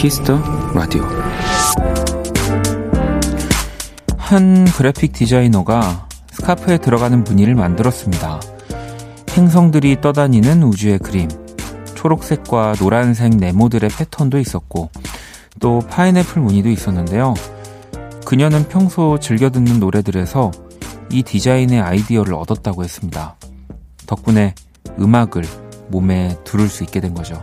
Kiss the Radio 한 그래픽 디자이너가 스카프에 들어가는 무늬를 만들었습니다. 행성들이 떠다니는 우주의 그림, 초록색과 노란색 네모들의 패턴도 있었고, 또 파인애플 무늬도 있었는데요. 그녀는 평소 즐겨 듣는 노래들에서 이 디자인의 아이디어를 얻었다고 했습니다. 덕분에 음악을 몸에 두를 수 있게 된 거죠.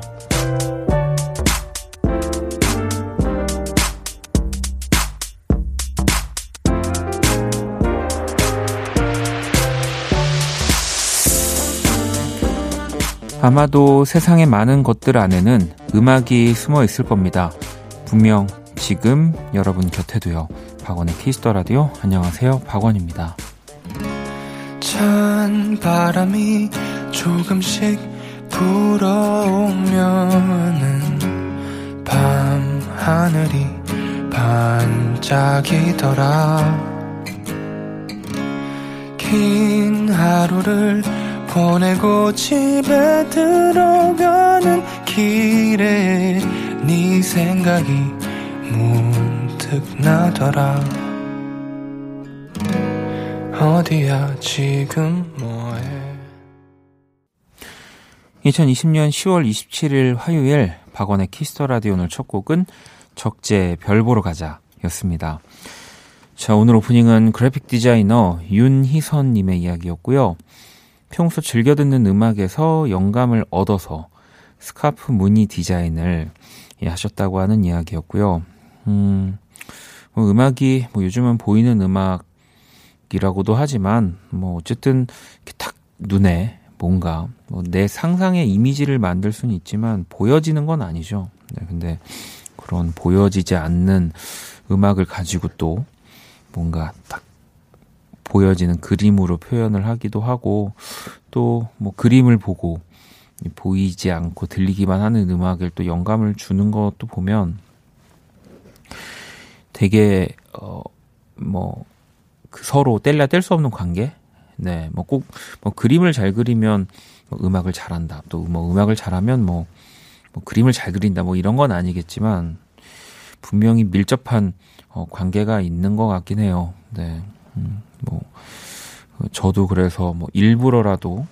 아마도 세상의 많은 것들 안에는 음악이 숨어 있을 겁니다. 분명 지금 여러분 곁에도요. 박원의 Kiss the Radio 안녕하세요. 박원입니다. 찬 바람이 조금씩 불어오면은 밤 하늘이 반짝이더라. 긴 하루를 보내고 집에 들어가는 길에 네 생각이 문득 나더라 어디야 지금 뭐해 2020년 10월 27일 화요일 박원의 Kiss the Radio 오늘 첫 곡은 적재 별 보러 가자 였습니다. 자, 오늘 오프닝은 그래픽 디자이너 윤희선님의 이야기였고요. 평소 즐겨 듣는 음악에서 영감을 얻어서 스카프 무늬 디자인을 예, 하셨다고 하는 이야기였고요. 음, 뭐 음악이 뭐 요즘은 보이는 음악이라고도 하지만 뭐 어쨌든 이렇게 탁 눈에 뭔가 뭐 내 상상의 이미지를 만들 수는 있지만 보여지는 건 아니죠. 네, 근데 그런 보여지지 않는 음악을 가지고 또 뭔가 딱 보여지는 그림으로 표현을 하기도 하고 또 뭐 그림을 보고 보이지 않고 들리기만 하는 음악을 또 영감을 주는 것도 보면 되게 어뭐 그 서로 뗄래야 뗄 수 없는 관계? 네 뭐 꼭뭐 뭐 그림을 잘 그리면 뭐 음악을 잘한다. 또 뭐 음악을 잘하면 뭐, 뭐 그림을 잘 그린다. 뭐 이런 건 아니겠지만 분명히 밀접한 어, 관계가 있는 것 같긴 해요. 네 음. 뭐 저도 그래서 뭐 일부러라도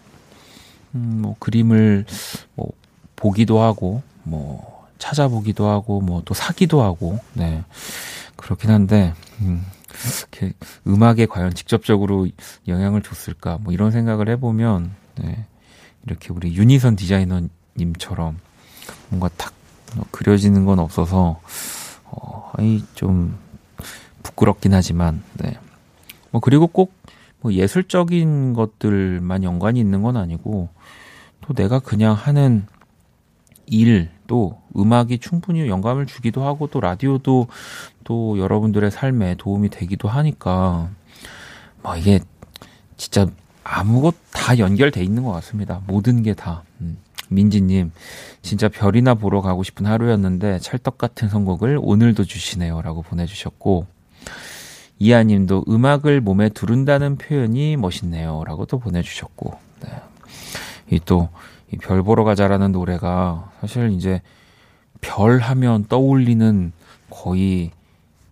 음, 뭐 그림을 뭐 보기도 하고 뭐 찾아보기도 하고 뭐 또 사기도 하고 네 그렇긴 한데 음, 이렇게 음악에 과연 직접적으로 영향을 줬을까 뭐 이런 생각을 해보면 네 이렇게 우리 유니선 디자이너님처럼 뭔가 탁 그려지는 건 없어서 어, 아이 좀 부끄럽긴 하지만 네. 뭐 그리고 꼭 뭐 예술적인 것들만 연관이 있는 건 아니고 또 내가 그냥 하는 일, 또 음악이 충분히 영감을 주기도 하고 또 라디오도 또 여러분들의 삶에 도움이 되기도 하니까 뭐 이게 진짜 아무것 다 연결돼 있는 것 같습니다. 모든 게 다. 음. 민지님, 진짜 별이나 보러 가고 싶은 하루였는데 찰떡 같은 선곡을 오늘도 주시네요. 라고 보내주셨고, 이하님도 음악을 몸에 두른다는 표현이 멋있네요. 라고 또 보내주셨고, 네. 이 또, 이 별 보러 가자라는 노래가 사실 이제 별 하면 떠올리는 거의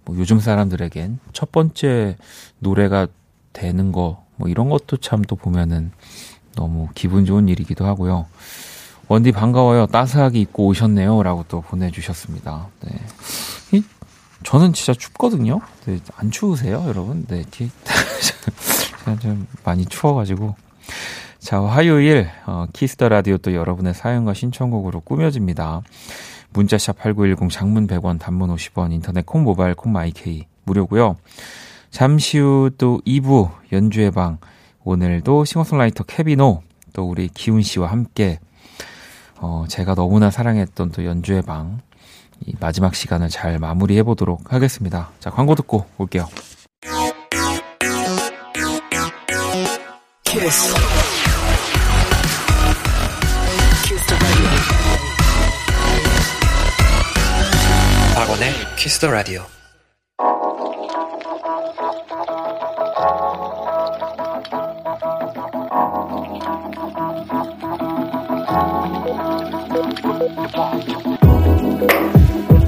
뭐 요즘 사람들에겐 첫 번째 노래가 되는 거, 뭐 이런 것도 참 또 보면은 너무 기분 좋은 일이기도 하고요. 원디 반가워요. 따스하게 입고 오셨네요. 라고 또 보내주셨습니다. 네. 저는 진짜 춥거든요. 네, 안 추우세요, 여러분? 네, 제가 좀 많이 추워가지고. 자, 화요일, 어, Kiss the Radio 또 여러분의 사연과 신청곡으로 꾸며집니다. 문자샵 8910 장문 100원, 단문 50원, 인터넷 콩, 모바일 콩, my K 무료고요 잠시 후 또 2부 연주의 방. 오늘도 싱어송라이터 케빈오, 또 우리 기훈 씨와 함께, 어, 제가 너무나 사랑했던 또 연주의 방, 이 마지막 시간을 잘 마무리해 보도록 하겠습니다. 자, 광고 듣고 올게요. 키스. 박원의 키스 더 라디오.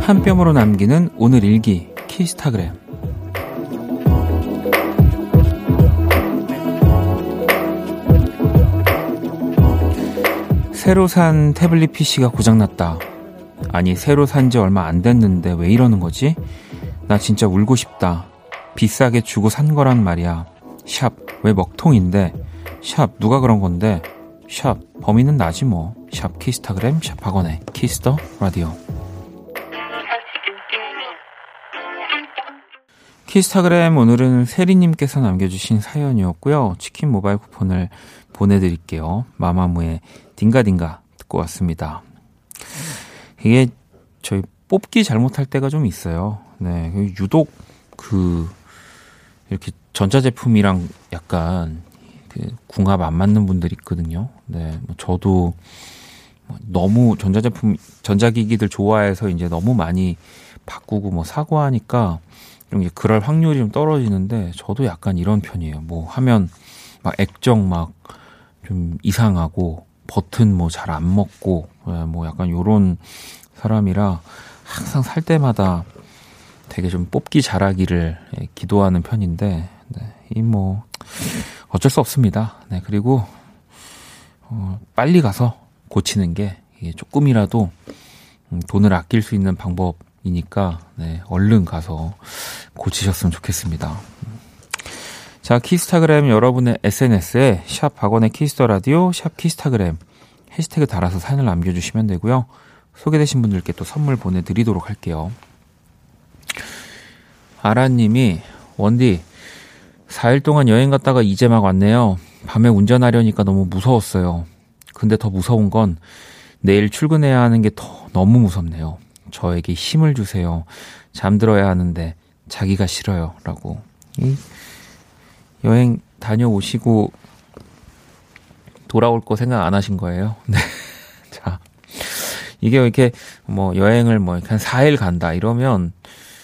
한 뼘으로 남기는 오늘 일기 키스타그램 새로 산 태블릿 PC가 고장났다. 아니, 새로 산 지 얼마 안 됐는데 왜 이러는 거지? 나 진짜 울고 싶다. 비싸게 주고 산 거란 말이야. 샵, 왜 먹통인데? 샵, 누가 그런 건데? 샵, 범인은 나지 뭐. 샵 키스타그램, 샵 박원의 Kiss the Radio. 키스타그램 오늘은 세리님께서 남겨주신 사연이었고요. 치킨 모바일 쿠폰을 보내드릴게요. 마마무의 딩가딩가 듣고 왔습니다. 이게 저희 뽑기 잘못할 때가 좀 있어요. 네, 유독 그 이렇게 전자제품이랑 약간 그 궁합 안 맞는 분들이 있거든요. 네, 뭐 저도 뭐 너무 전자제품, 전자기기들 좋아해서 이제 너무 많이 바꾸고 뭐 사고 하니까 좀 그럴 확률이 좀 떨어지는데 저도 약간 이런 편이에요. 뭐 하면 막 액정 막 좀 이상하고 버튼 뭐 잘 안 먹고 예, 뭐 약간 요런 사람이라 항상 살 때마다 되게 좀 뽑기 잘하기를 예, 기도하는 편인데 네, 이뭐 어쩔 수 없습니다. 네 그리고 어, 빨리 가서 고치는 게 조금이라도 음, 돈을 아낄 수 있는 방법 이니까 네, 얼른 가서 고치셨으면 좋겠습니다. 자, 키스타그램 여러분의 SNS에 샵 박원의 Kiss the Radio, 샵 키스타그램 해시태그 달아서 사연을 남겨주시면 되고요. 소개되신 분들께 또 선물 보내드리도록 할게요. 아라님이 원디 4일 동안 여행 갔다가 이제 막 왔네요. 밤에 운전하려니까 너무 무서웠어요. 근데 더 무서운 건 내일 출근해야 하는 게 더 너무 무섭네요. 저에게 힘을 주세요. 잠들어야 하는데 자기가 싫어요. 라고. 여행 다녀오시고 돌아올 거 생각 안 하신 거예요? 네. 자. 이게 이렇게 뭐 여행을 뭐 한 4일 간다 이러면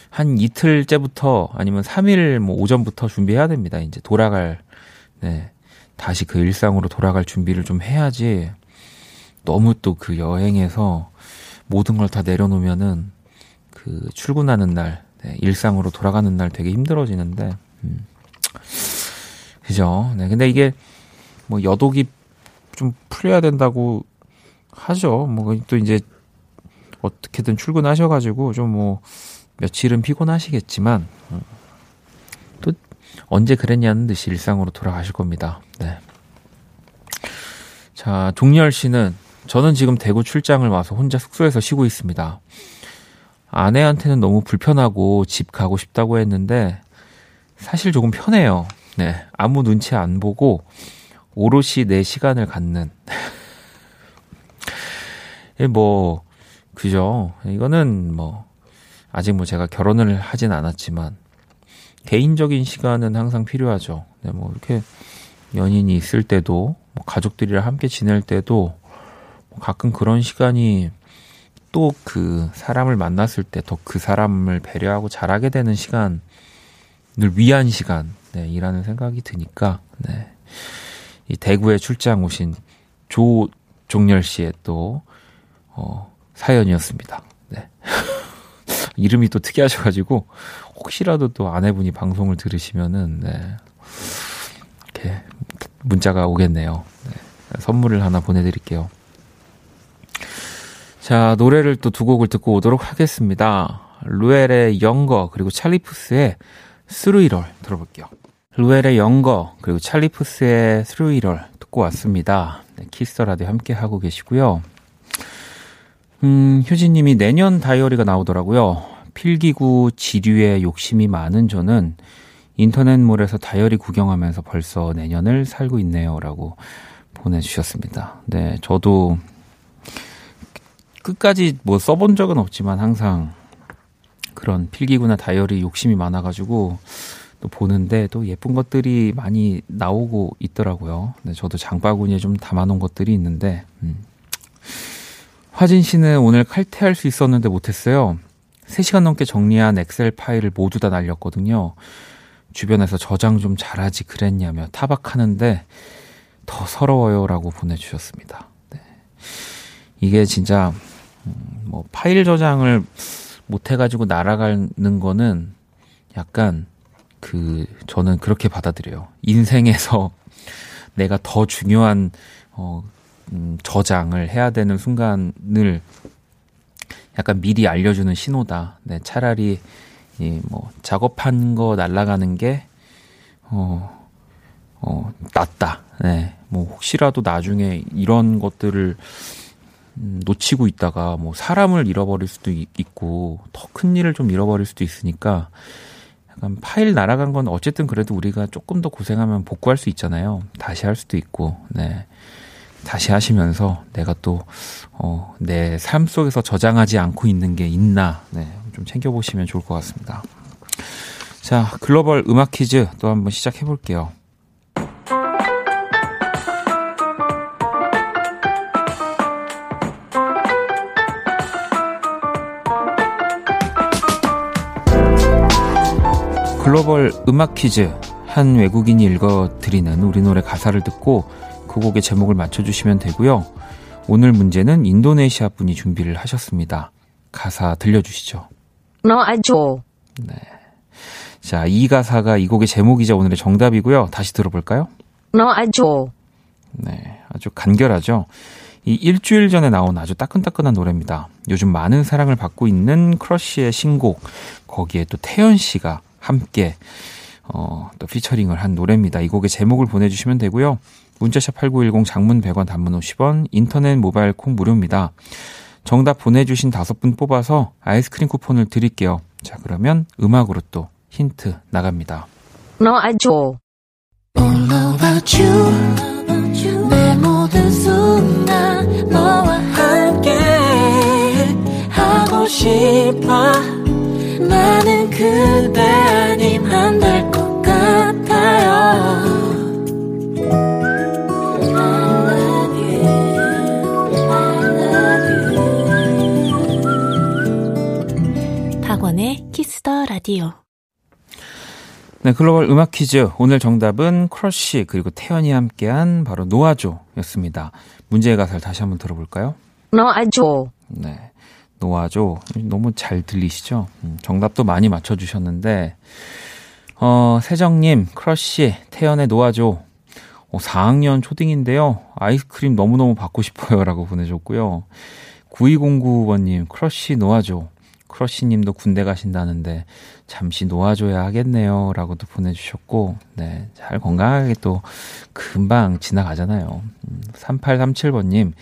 한 이틀째부터 아니면 3일 뭐 오전부터 준비해야 됩니다. 이제 돌아갈 네. 다시 그 일상으로 돌아갈 준비를 좀 해야지 너무 또 그 여행에서 모든 걸 다 내려놓으면은 그 출근하는 날, 네, 일상으로 돌아가는 날 되게 힘들어지는데, 음. 그죠? 네, 근데 이게 뭐 여독이 좀 풀려야 된다고 하죠. 뭐 또 이제 어떻게든 출근하셔가지고 좀 뭐 며칠은 피곤하시겠지만 음. 또 언제 그랬냐는 듯이 일상으로 돌아가실 겁니다. 네. 자, 종렬 씨는 저는 지금 대구 출장을 와서 혼자 숙소에서 쉬고 있습니다. 아내한테는 너무 불편하고 집 가고 싶다고 했는데 사실 조금 편해요. 네. 아무 눈치 안 보고 오롯이 내 시간을 갖는. 예, 뭐, 그죠. 이거는 뭐, 아직 뭐 제가 결혼을 하진 않았지만, 개인적인 시간은 항상 필요하죠. 네, 뭐, 이렇게 연인이 있을 때도, 뭐 가족들이랑 함께 지낼 때도, 뭐 가끔 그런 시간이 또 그 사람을 만났을 때 더 그 사람을 배려하고 잘하게 되는 시간을 위한 시간, 네, 이라는 생각이 드니까, 네. 이 대구에 출장 오신 조종렬 씨의 또, 어, 사연이었습니다. 네. 이름이 또 특이하셔가지고, 혹시라도 또 아내분이 방송을 들으시면은, 네. 이렇게 문자가 오겠네요. 네. 선물을 하나 보내드릴게요. 자, 노래를 또 두 곡을 듣고 오도록 하겠습니다. 루엘의 Younger, 그리고 찰리푸스의 스루이럴 들어볼게요. 루엘의 Younger 그리고 찰리푸스의 스루 1월 듣고 왔습니다. 네, Kiss the Radio 함께 하고 계시고요. 음, 효진님이 내년 다이어리가 나오더라고요. 필기구 지류에 욕심이 많은 저는 인터넷몰에서 다이어리 구경하면서 벌써 내년을 살고 있네요 라고 보내주셨습니다. 네, 저도 끝까지 뭐 써본 적은 없지만 항상 그런 필기구나 다이어리 욕심이 많아가지고 또 보는데 또 예쁜 것들이 많이 나오고 있더라고요. 네, 저도 장바구니에 좀 담아놓은 것들이 있는데, 음. 화진 씨는 오늘 칼퇴할 수 있었는데 못했어요. 3시간 넘게 정리한 엑셀 파일을 모두 다 날렸거든요. 주변에서 저장 좀 잘하지 그랬냐며 타박하는데 더 서러워요 라고 보내주셨습니다. 네. 이게 진짜 음, 뭐 파일 저장을 못 해가지고 날아가는 거는 약간 그 저는 그렇게 받아들여요. 인생에서 내가 더 중요한 어 음, 저장을 해야 되는 순간을 약간 미리 알려주는 신호다. 네, 차라리 이뭐 작업한 거 날아가는 게 어, 어, 낫다. 네, 뭐 혹시라도 나중에 이런 것들을 음, 놓치고 있다가 뭐 사람을 잃어버릴 수도 있고 더 큰 일을 좀 잃어버릴 수도 있으니까 약간 파일 날아간 건 어쨌든 그래도 우리가 조금 더 고생하면 복구할 수 있잖아요. 다시 할 수도 있고, 네. 다시 하시면서 내가 또, 어, 내 삶 속에서 저장하지 않고 있는 게 있나, 네. 좀 챙겨보시면 좋을 것 같습니다. 자, 글로벌 음악 퀴즈 또 한번 시작해 볼게요. 글로벌 음악 퀴즈 한 외국인이 읽어드리는 우리 노래 가사를 듣고 그 곡의 제목을 맞춰주시면 되고요. 오늘 문제는 인도네시아 분이 준비를 하셨습니다. 가사 들려주시죠. 놓아줘. 네. 자, 이 가사가 이 곡의 제목이자 오늘의 정답이고요. 다시 들어볼까요? 놓아줘. 네, 아주 간결하죠. 이 일주일 전에 나온 아주 따끈따끈한 노래입니다. 요즘 많은 사랑을 받고 있는 크러쉬의 신곡 거기에 또 태연 씨가 함께 어, 또 피처링을 한 노래입니다. 이 곡의 제목을 보내주시면 되고요. 문자샵 8910 장문 100원 단문 50원 인터넷 모바일 콩 무료입니다. 정답 보내주신 다섯 분 뽑아서 아이스크림 쿠폰을 드릴게요. 자 그러면 음악으로 또 힌트 나갑니다. 너 아죠. All about you. 내 모든 순간 너와 함께 하고 싶어 나는 그대 아님 안 될 것 같아요 박원의 Kiss the Radio 네, 글로벌 음악 퀴즈. 오늘 정답은 크러쉬 그리고 태연이 함께한 바로 놓아줘였습니다. 문제의 가사를 다시 한번 들어볼까요? 놓아줘. 네. 놓아줘 너무 잘 들리시죠? 음, 정답도 많이 맞춰주셨는데 어, 세정님 크러쉬 태연의 놓아줘 어, 4학년 초딩인데요. 아이스크림 너무너무 받고 싶어요. 라고 보내줬고요. 9209번님, 크러쉬 놓아줘. 크러쉬님도 군대 가신다는데, 잠시 놓아줘야 하겠네요. 라고도 보내주셨고, 네, 잘 건강하게 또 금방 지나가잖아요. 3837번님, 음,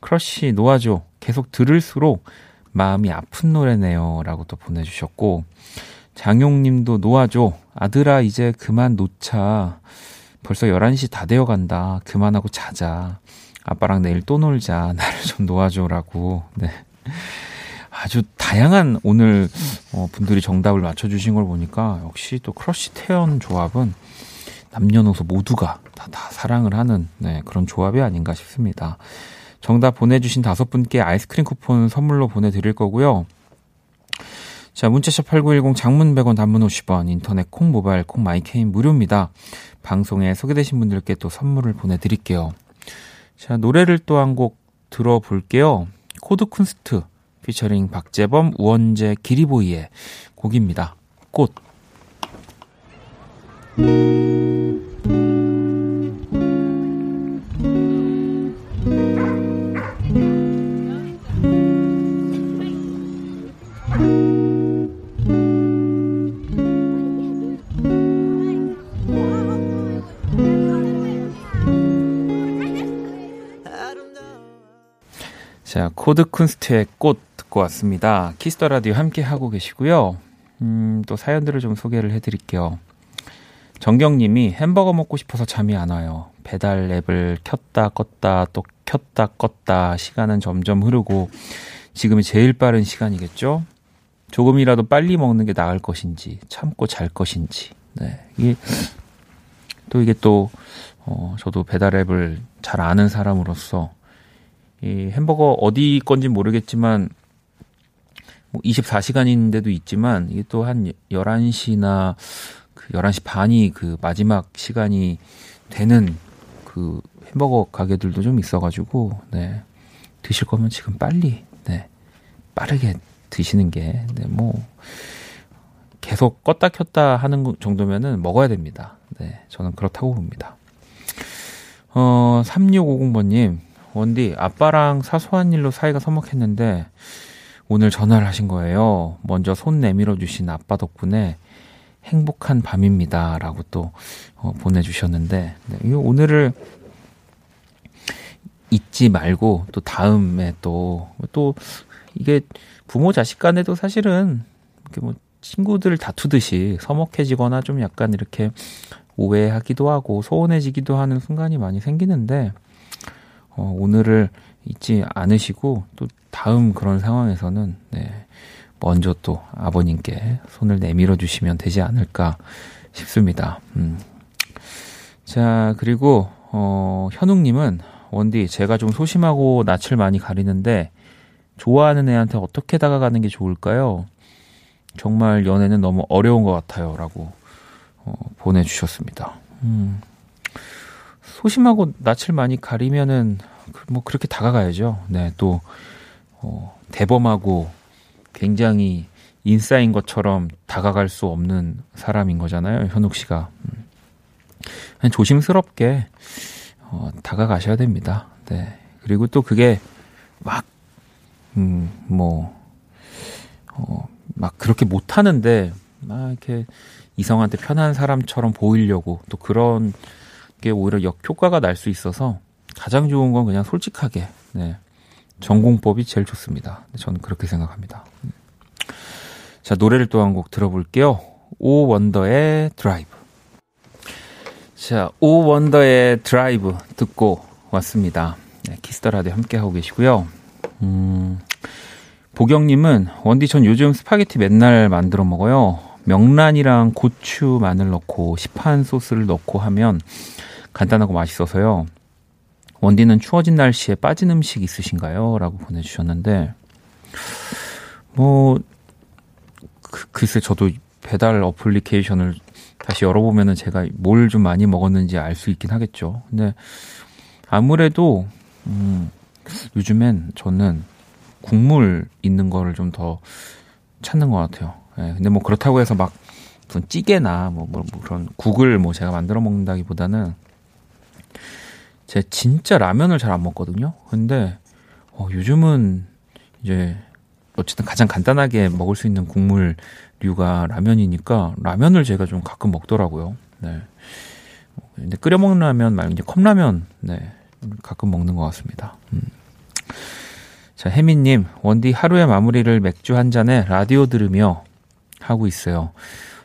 크러쉬 놓아줘. 계속 들을수록 마음이 아픈 노래네요. 라고 또 보내주셨고, 장용님도 놓아줘. 아들아, 이제 그만 놓자. 벌써 11시 다 되어 간다. 그만하고 자자. 아빠랑 내일 또 놀자. 나를 좀 놓아줘 라고. 네. 아주 다양한 오늘 어, 분들이 정답을 맞춰주신 걸 보니까 역시 또 크러쉬 태연 조합은 남녀노소 모두가 다, 다 사랑을 하는 네, 그런 조합이 아닌가 싶습니다. 정답 보내주신 다섯 분께 아이스크림 쿠폰 선물로 보내드릴 거고요. 자, 문자샵 8910 장문 100원 단문 50원 인터넷 콩 모바일 콩 마이 K는 무료입니다. 방송에 소개되신 분들께 또 선물을 보내드릴게요. 자, 노래를 또 한 곡 들어볼게요. 코드 쿤스트 피처링 박재범, 우원재, 기리보이의 곡입니다. 꽃. 자, 코드 쿤스트의 꽃 듣고 왔습니다. Kiss the Radio 함께 하고 계시고요. 음, 또 사연들을 좀 소개를 해 드릴게요. 정경 님이 햄버거 먹고 싶어서 잠이 안 와요. 배달 앱을 켰다 껐다 또 켰다 껐다 시간은 점점 흐르고 지금이 제일 빠른 시간이겠죠? 조금이라도 빨리 먹는 게 나을 것인지 참고 잘 것인지. 네. 이게 또 이게 또 어, 저도 배달 앱을 잘 아는 사람으로서 이 햄버거 어디 건지 모르겠지만 뭐 24시간인데도 있지만 이게 또 한 11시나 그 11시 반이 그 마지막 시간이 되는 그 햄버거 가게들도 좀 있어가지고, 네. 드실 거면 지금 빨리, 네. 빠르게 드시는 게, 네, 뭐, 계속 껐다 켰다 하는 정도면은 먹어야 됩니다. 네, 저는 그렇다고 봅니다. 어, 3650번님, 원디, 아빠랑 사소한 일로 사이가 서먹했는데, 오늘 전화를 하신 거예요. 먼저 손 내밀어 주신 아빠 덕분에 행복한 밤입니다. 라고 또 어, 보내주셨는데, 네, 오늘을 잊지 말고 또 다음에 또, 또 이게 부모 자식 간에도 사실은 이렇게 뭐 친구들 다투듯이 서먹해지거나 좀 약간 이렇게 오해하기도 하고 소원해지기도 하는 순간이 많이 생기는데, 어, 오늘을 잊지 않으시고 또 다음 그런 상황에서는 네, 먼저 또 아버님께 손을 내밀어 주시면 되지 않을까 싶습니다. 음. 자, 그리고, 어, 현웅님은, 원디, 제가 좀 소심하고 낯을 많이 가리는데, 좋아하는 애한테 어떻게 다가가는 게 좋을까요? 정말 연애는 너무 어려운 것 같아요. 라고, 어, 보내주셨습니다. 음. 소심하고 낯을 많이 가리면은, 그, 뭐, 그렇게 다가가야죠. 네, 또, 어, 대범하고 굉장히 인싸인 것처럼 다가갈 수 없는 사람인 거잖아요. 현욱 씨가. 음. 그냥 조심스럽게 어, 다가가셔야 됩니다. 네. 그리고 또 그게 막, 음, 뭐, 어, 막 그렇게 못하는데, 막 이렇게 이성한테 편한 사람처럼 보이려고 또 그런 게 오히려 역효과가 날 수 있어서 가장 좋은 건 그냥 솔직하게, 네. 정공법이 제일 좋습니다. 저는 그렇게 생각합니다. 자, 노래를 또 한 곡 들어볼게요. Oh Wonder의 Drive. 자, Oh Wonder의 Drive 듣고 왔습니다. 네, Kiss the Radio 함께하고 계시고요. 음, 보경님은, 원디 전 요즘 스파게티 맨날 만들어 먹어요. 명란이랑 고추, 마늘 넣고 시판 소스를 넣고 하면 간단하고 맛있어서요. 원디는 추워진 날씨에 빠진 음식 있으신가요? 라고 보내주셨는데, 뭐, 그, 글쎄 저도 배달 어플리케이션을 다시 열어보면은 제가 뭘 좀 많이 먹었는지 알 수 있긴 하겠죠. 근데 아무래도, 음, 요즘엔 저는 국물 있는 거를 좀 더 찾는 것 같아요. 예, 근데 뭐 그렇다고 해서 막 무슨 찌개나 뭐, 뭐, 뭐 그런 국을 뭐 제가 만들어 먹는다기보다는 제가 진짜 라면을 잘 안 먹거든요. 근데 어, 요즘은 이제 어쨌든 가장 간단하게 먹을 수 있는 국물류가 라면이니까 라면을 제가 좀 가끔 먹더라고요. 네. 근데 끓여 먹는 라면 말고 이제 컵라면 네 가끔 먹는 것 같습니다. 음. 자 혜민님 원디 하루의 마무리를 맥주 한 잔에 라디오 들으며 하고 있어요.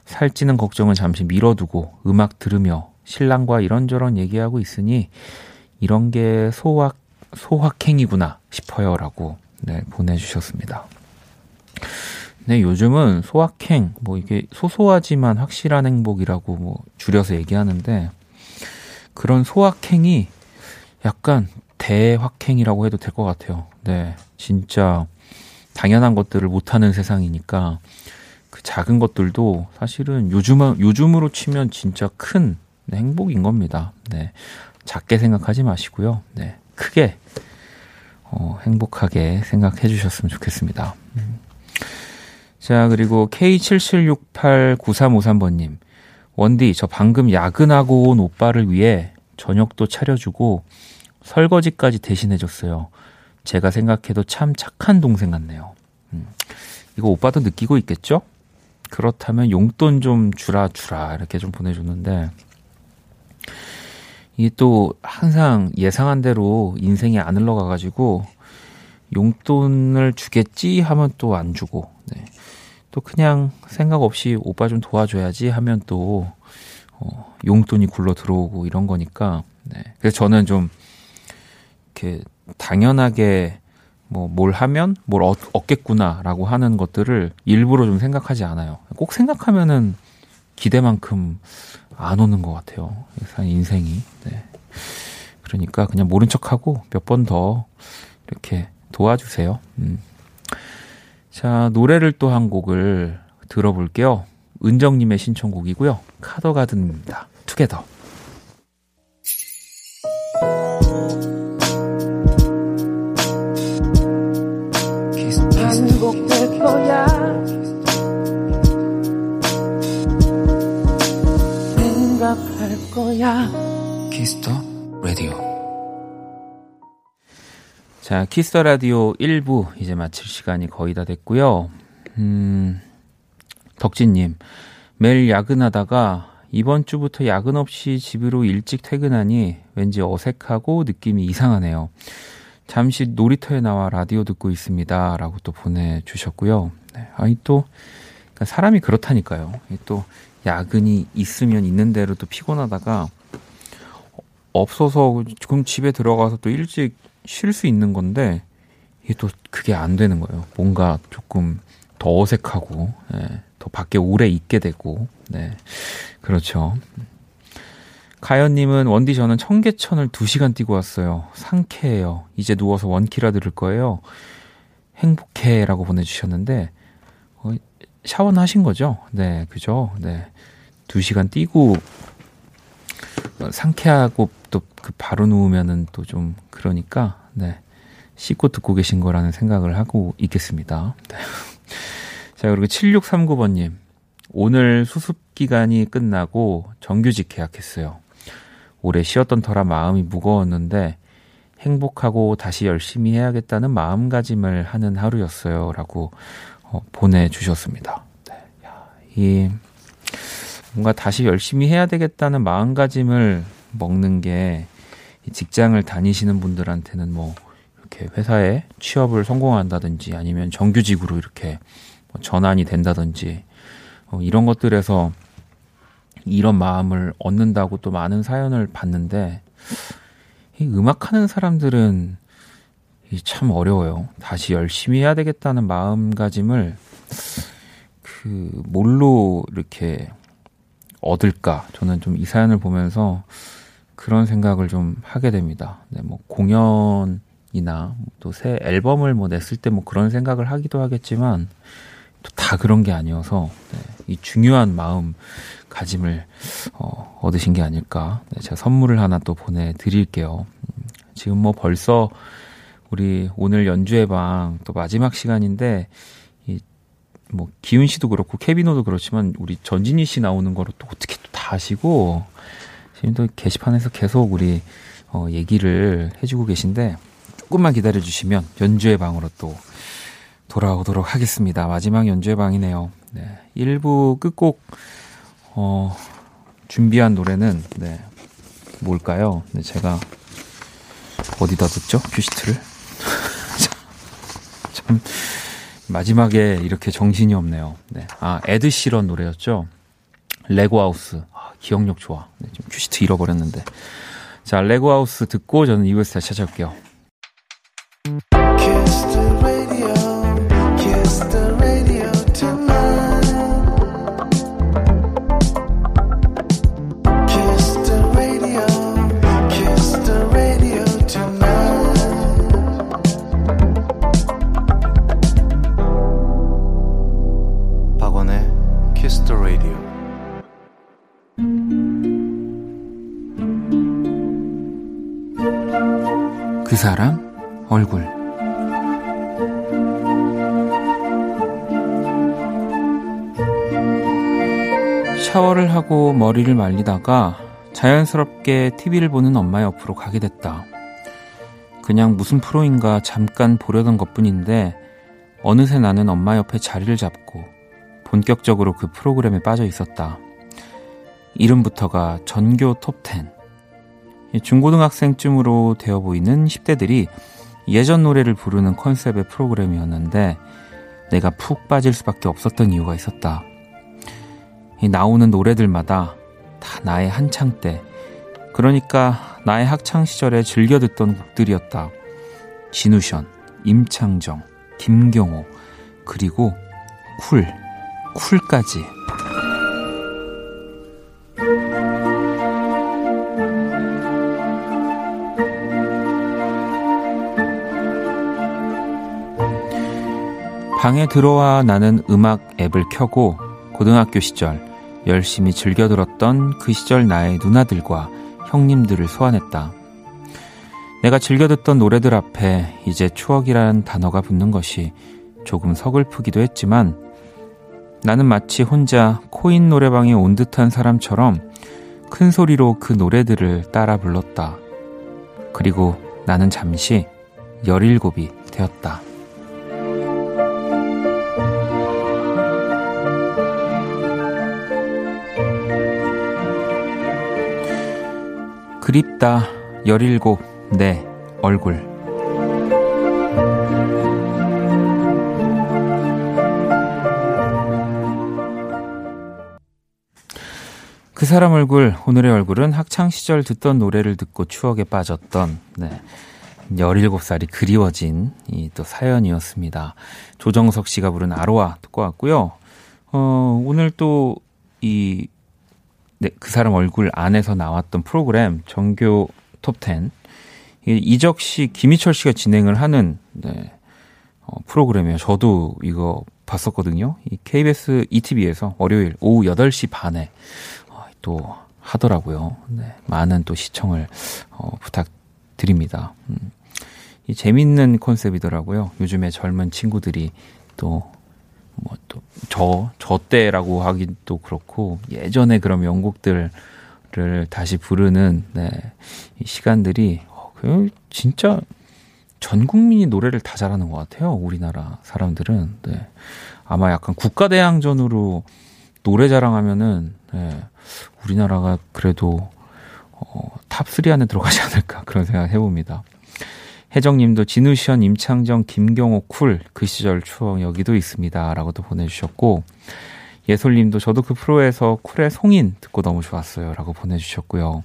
살찌는 걱정은 잠시 미뤄두고 음악 들으며 신랑과 이런저런 얘기하고 있으니 이런 게 소확, 소확행이구나 싶어요라고 네, 보내주셨습니다. 네, 요즘은 소확행, 뭐 이게 소소하지만 확실한 행복이라고 뭐 줄여서 얘기하는데 그런 소확행이 약간 대확행이라고 해도 될 것 같아요. 네, 진짜 당연한 것들을 못하는 세상이니까 그 작은 것들도 사실은 요즘, 요즘으로 치면 진짜 큰 행복인 겁니다. 네. 작게 생각하지 마시고요. 네, 크게 어, 행복하게 생각해 주셨으면 좋겠습니다. 음. 자, 그리고 K77689353번 님. 원디, 저 방금 야근하고 온 오빠를 위해 저녁도 차려주고 설거지까지 대신해 줬어요. 제가 생각해도 참 착한 동생 같네요. 음. 이거 오빠도 느끼고 있겠죠? 그렇다면 용돈 좀 주라, 주라, 이렇게 좀 보내줬는데, 이게 또 항상 예상한 대로 인생이 안 흘러가가지고 용돈을 주겠지 하면 또 안 주고, 네. 또 그냥 생각 없이 오빠 좀 도와줘야지 하면 또, 어, 용돈이 굴러 들어오고 이런 거니까, 네. 그래서 저는 좀, 이렇게 당연하게 뭐 뭘 하면 뭘 얻, 얻겠구나라고 하는 것들을 일부러 좀 생각하지 않아요. 꼭 생각하면은 기대만큼 안 오는 것 같아요. 인생이. 네. 그러니까 그냥 모른 척하고 몇 번 더 이렇게 도와주세요. 음. 자, 노래를 또 한 곡을 들어볼게요. 은정님의 신청곡이고요. 카더가든입니다. 투게더. 거야 생각할 거야 Kiss the Radio 자 Kiss the Radio 1부 이제 마칠 시간이 거의 다 됐고요 음 덕진 님 매일 야근하다가 이번 주부터 야근 없이 집으로 일찍 퇴근하니 왠지 어색하고 느낌이 이상하네요. 잠시 놀이터에 나와 라디오 듣고 있습니다. 라고 또 보내주셨고요. 네, 아니, 또, 그러니까 사람이 그렇다니까요. 또, 야근이 있으면 있는 대로 또 피곤하다가, 없어서, 그럼 집에 들어가서 또 일찍 쉴 수 있는 건데, 이게 또 그게 안 되는 거예요. 뭔가 조금 더 어색하고, 예, 더 밖에 오래 있게 되고, 네. 그렇죠. 가연님은 원디 저는 청계천을 2 시간 뛰고 왔어요. 상쾌해요. 이제 누워서 원키라 들을 거예요. 행복해 라고 보내주셨는데, 어, 샤워는 하신 거죠? 네, 그죠? 네. 2시간 뛰고, 어, 상쾌하고 또 그 바로 누우면은 또 좀 그러니까, 네. 씻고 듣고 계신 거라는 생각을 하고 있겠습니다. 네. 자, 그리고 7639번님. 오늘 수습 기간이 끝나고 정규직 계약했어요. 오래 쉬었던 터라 마음이 무거웠는데 행복하고 다시 열심히 해야겠다는 마음가짐을 하는 하루였어요. 라고 어, 보내주셨습니다. 네. 야, 이, 뭔가 다시 열심히 해야 되겠다는 마음가짐을 먹는 게 직장을 다니시는 분들한테는 뭐 이렇게 회사에 취업을 성공한다든지 아니면 정규직으로 이렇게 뭐 전환이 된다든지 어, 이런 것들에서 이런 마음을 얻는다고 또 많은 사연을 봤는데 이 음악하는 사람들은 참 어려워요. 다시 열심히 해야 되겠다는 마음가짐을 그 뭘로 이렇게 얻을까? 저는 좀 이 사연을 보면서 그런 생각을 좀 하게 됩니다. 네, 뭐 공연이나 또 새 앨범을 뭐 냈을 때 뭐 그런 생각을 하기도 하겠지만 다 그런 게 아니어서 네, 이 중요한 마음 가짐을 어, 얻으신 게 아닐까. 네, 제가 선물을 하나 또 보내드릴게요. 음, 지금 뭐 벌써 우리 오늘 연주회 방 또 마지막 시간인데 이 뭐 기훈 씨도 그렇고 케비노도 그렇지만 우리 전진희 씨 나오는 거를 또 어떻게 또 다 아시고 지금 또 게시판에서 계속 우리 어, 얘기를 해주고 계신데 조금만 기다려 주시면 연주회 방으로 또 돌아오도록 하겠습니다. 마지막 연주회 방이네요. 네. 1부 끝곡, 어, 준비한 노래는, 네, 뭘까요? 네, 제가 어디다 뒀죠? 큐시트를? 참, 마지막에 이렇게 정신이 없네요. 네. 아, 에드 시런 노래였죠? Lego House. 아, 기억력 좋아. 네, 좀 큐시트 잃어버렸는데. 자, Lego House 듣고 저는 다시 찾아올게요. 사람 얼굴 샤워를 하고 머리를 말리다가 자연스럽게 TV를 보는 엄마 옆으로 가게 됐다. 그냥 무슨 프로인가 잠깐 보려던 것 뿐인데 어느새 나는 엄마 옆에 자리를 잡고 본격적으로 그 프로그램에 빠져 있었다. 이름부터가 전교 톱10. 중고등학생쯤으로 되어 보이는 10대들이 예전 노래를 부르는 컨셉의 프로그램이었는데 내가 푹 빠질 수밖에 없었던 이유가 있었다. 나오는 노래들마다 다 나의 한창 때, 그러니까 나의 학창 시절에 즐겨 듣던 곡들이었다. 지누션, 임창정, 김경호, 그리고 쿨, 쿨까지. 방에 들어와 나는 음악 앱을 켜고 고등학교 시절 열심히 즐겨 들었던 그 시절 나의 누나들과 형님들을 소환했다. 내가 즐겨 듣던 노래들 앞에 이제 추억이라는 단어가 붙는 것이 조금 서글프기도 했지만 나는 마치 혼자 코인 노래방에 온 듯한 사람처럼 큰 소리로 그 노래들을 따라 불렀다. 그리고 나는 잠시 열일곱이 되었다. 그립다 열일곱 내 얼굴 그 사람 얼굴 오늘의 얼굴은 학창 시절 듣던 노래를 듣고 추억에 빠졌던 네. 17살이 그리워진 이 또 사연이었습니다. 조정석 씨가 부른 아로아 듣고 왔고요. 어, 오늘 또 이 네, 그 사람 얼굴 안에서 나왔던 프로그램 정교 톱10 이적 씨, 김희철 씨가 진행을 하는 네, 어, 프로그램이에요. 저도 이거 봤었거든요. 이 KBS ETV에서 월요일 오후 8시 반에 어, 또 하더라고요. 네, 많은 또 시청을 어, 부탁드립니다. 음, 이 재밌는 컨셉이더라고요. 요즘에 젊은 친구들이 또 뭐 또 저, 저 때라고 하기도 그렇고 예전에 그런 명곡들을 다시 부르는 네, 이 시간들이 어, 그 진짜 전 국민이 노래를 다 잘하는 것 같아요. 우리나라 사람들은 네. 아마 약간 국가 대항전으로 노래 자랑하면은 네, 우리나라가 그래도 어, top 3 안에 들어가지 않을까 그런 생각 해봅니다. 혜정님도 지누션, 임창정, 김경호 쿨 그 시절 추억 여기도 있습니다라고도 보내주셨고 예솔님도 저도 그 프로에서 쿨의 송인 듣고 너무 좋았어요라고 보내주셨고요.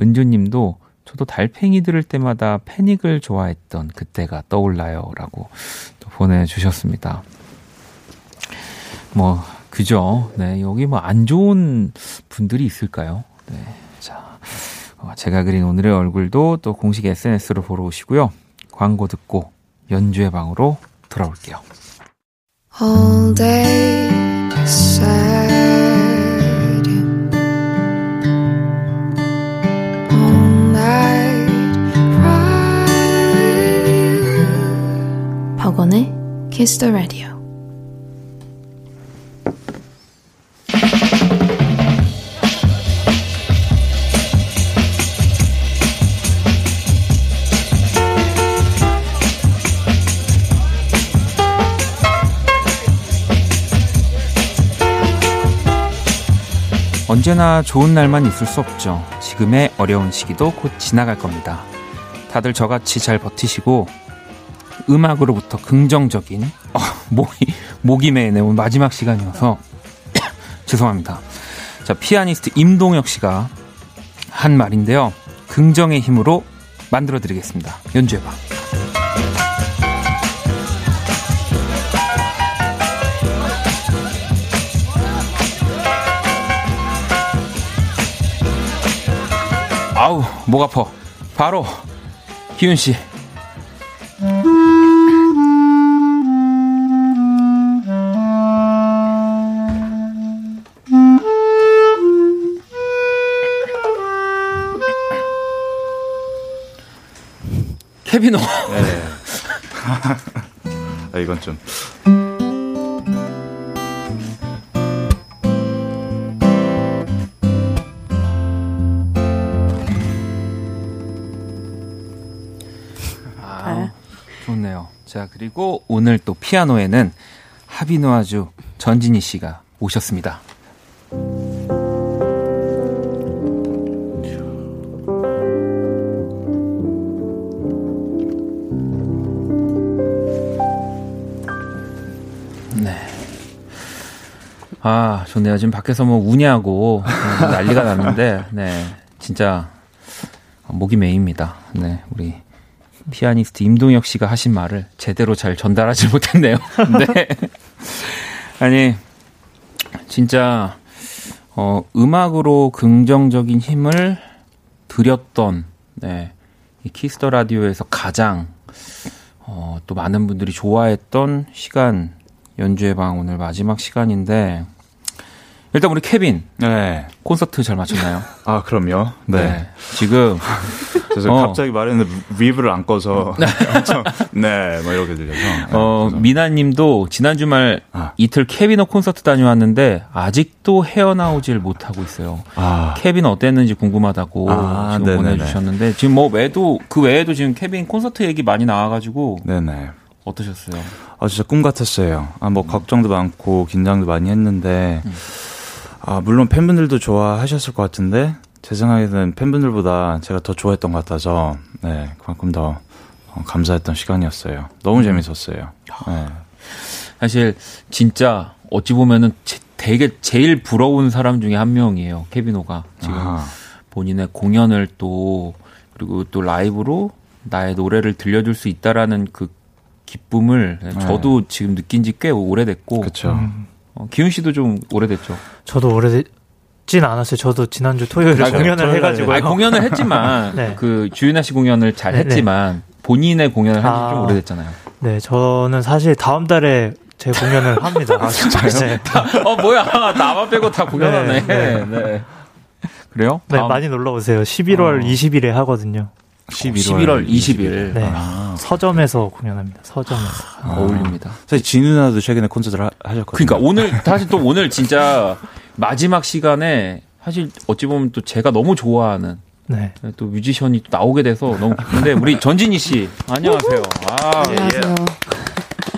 은주님도 저도 달팽이 들을 때마다 패닉을 좋아했던 그때가 떠올라요라고 또 보내주셨습니다. 뭐 그죠? 네 여기 뭐 안 좋은 분들이 있을까요? 네. 어, 제가 그린 오늘의 얼굴도 또 공식 SNS로 보러 오시고요. 광고 듣고 연주의 방으로 돌아올게요. All day sad. All night cry. 박원의 Kiss the Radio. 언제나 좋은 날만 있을 수 없죠. 지금의 어려운 시기도 곧 지나갈 겁니다. 다들 저같이 잘 버티시고 음악으로부터 긍정적인 어, 목이 목이 메네 오늘 마지막 시간이어서 죄송합니다. 자 피아니스트 임동혁 씨가 한 말인데요. 긍정의 힘으로 만들어 드리겠습니다. 연주해 봐. 아우 목 아파. 바로 기훈 씨. 케비노 네. 아, 이건 좀 그리고 오늘 또 피아노에는 하비노아주 전진희 씨가 오셨습니다. 네. 아, 좋네요. 지금 밖에서 뭐 우냐고 난리가 났는데, 네. 진짜 목이 메입니다. 네. 우리 피아니스트 임동혁 씨가 하신 말을 제대로 잘 전달하지 못했네요. 네. 아니, 진짜, 어, 음악으로 긍정적인 힘을 드렸던, 네. 이 Kiss the Radio에서 가장, 어, 또 많은 분들이 좋아했던 시간, 연주의 방 오늘 마지막 시간인데, 일단 우리 케빈 네. 콘서트 잘 마쳤나요? 아, 그럼요. 네. 네. 지금 그래서 어. 갑자기 말했는데 reverb를 안 꺼서 네, 뭐 이렇게 들려서. 네, 어, 미나 님도 지난 주말 아. 이틀 케빈의 콘서트 다녀왔는데 아직도 헤어나오질 못하고 있어요. 아. 케빈 어땠는지 궁금하다고 아, 지금 네네네. 보내 주셨는데 지금 뭐 외에도 그 외에도 지금 케빈 콘서트 얘기 많이 나와 가지고 네네. 어떠셨어요? 아, 진짜 꿈 같았어요. 아, 뭐, 음. 걱정도 많고, 긴장도 많이 했는데, 음. 아, 물론 팬분들도 좋아하셨을 것 같은데, 제 생각에는 팬분들보다 제가 더 좋아했던 것 같아서, 네, 그만큼 더 어, 감사했던 시간이었어요. 너무 음. 재밌었어요. 네. 사실, 진짜, 어찌 보면은 되게 제일 부러운 사람 중에 한 명이에요. 케비노가. 지금 아. 본인의 공연을 또, 그리고 또 라이브로 나의 노래를 들려줄 수 있다라는 그 기쁨을 네. 저도 지금 느낀 지 꽤 오래됐고. 그렇죠. 음. 어, 기훈 씨도 좀 오래됐죠. 저도 오래됐진 않았어요. 저도 지난주 토요일에 아, 공연을 해가지고. 아 공연을 했지만 네. 그 주윤아 씨 공연을 잘 네네. 했지만 본인의 공연을 한지 아, 좀 오래됐잖아요. 네, 저는 사실 다음 달에 제 공연을 합니다. 아, 진짜요? 네. 어 뭐야 나만 빼고 다 공연하네. 네, 네. 그래요? 네, 다음... 많이 놀러 오세요. 11월 어. 20일에 하거든요. 11월, 11월 20일. 네. 아. 서점에서 공연합니다. 서점에서. 아. 어울립니다. 사실 진우 누나도 최근에 콘서트를 하, 셨거든요 그러니까 오늘 사실 또 오늘 진짜 마지막 시간에 사실 어찌 보면 또 제가 너무 좋아하는 네. 또 뮤지션이 또 나오게 돼서 너무 기쁜데 우리 전진희 씨 안녕하세요. 아, 안녕하세요.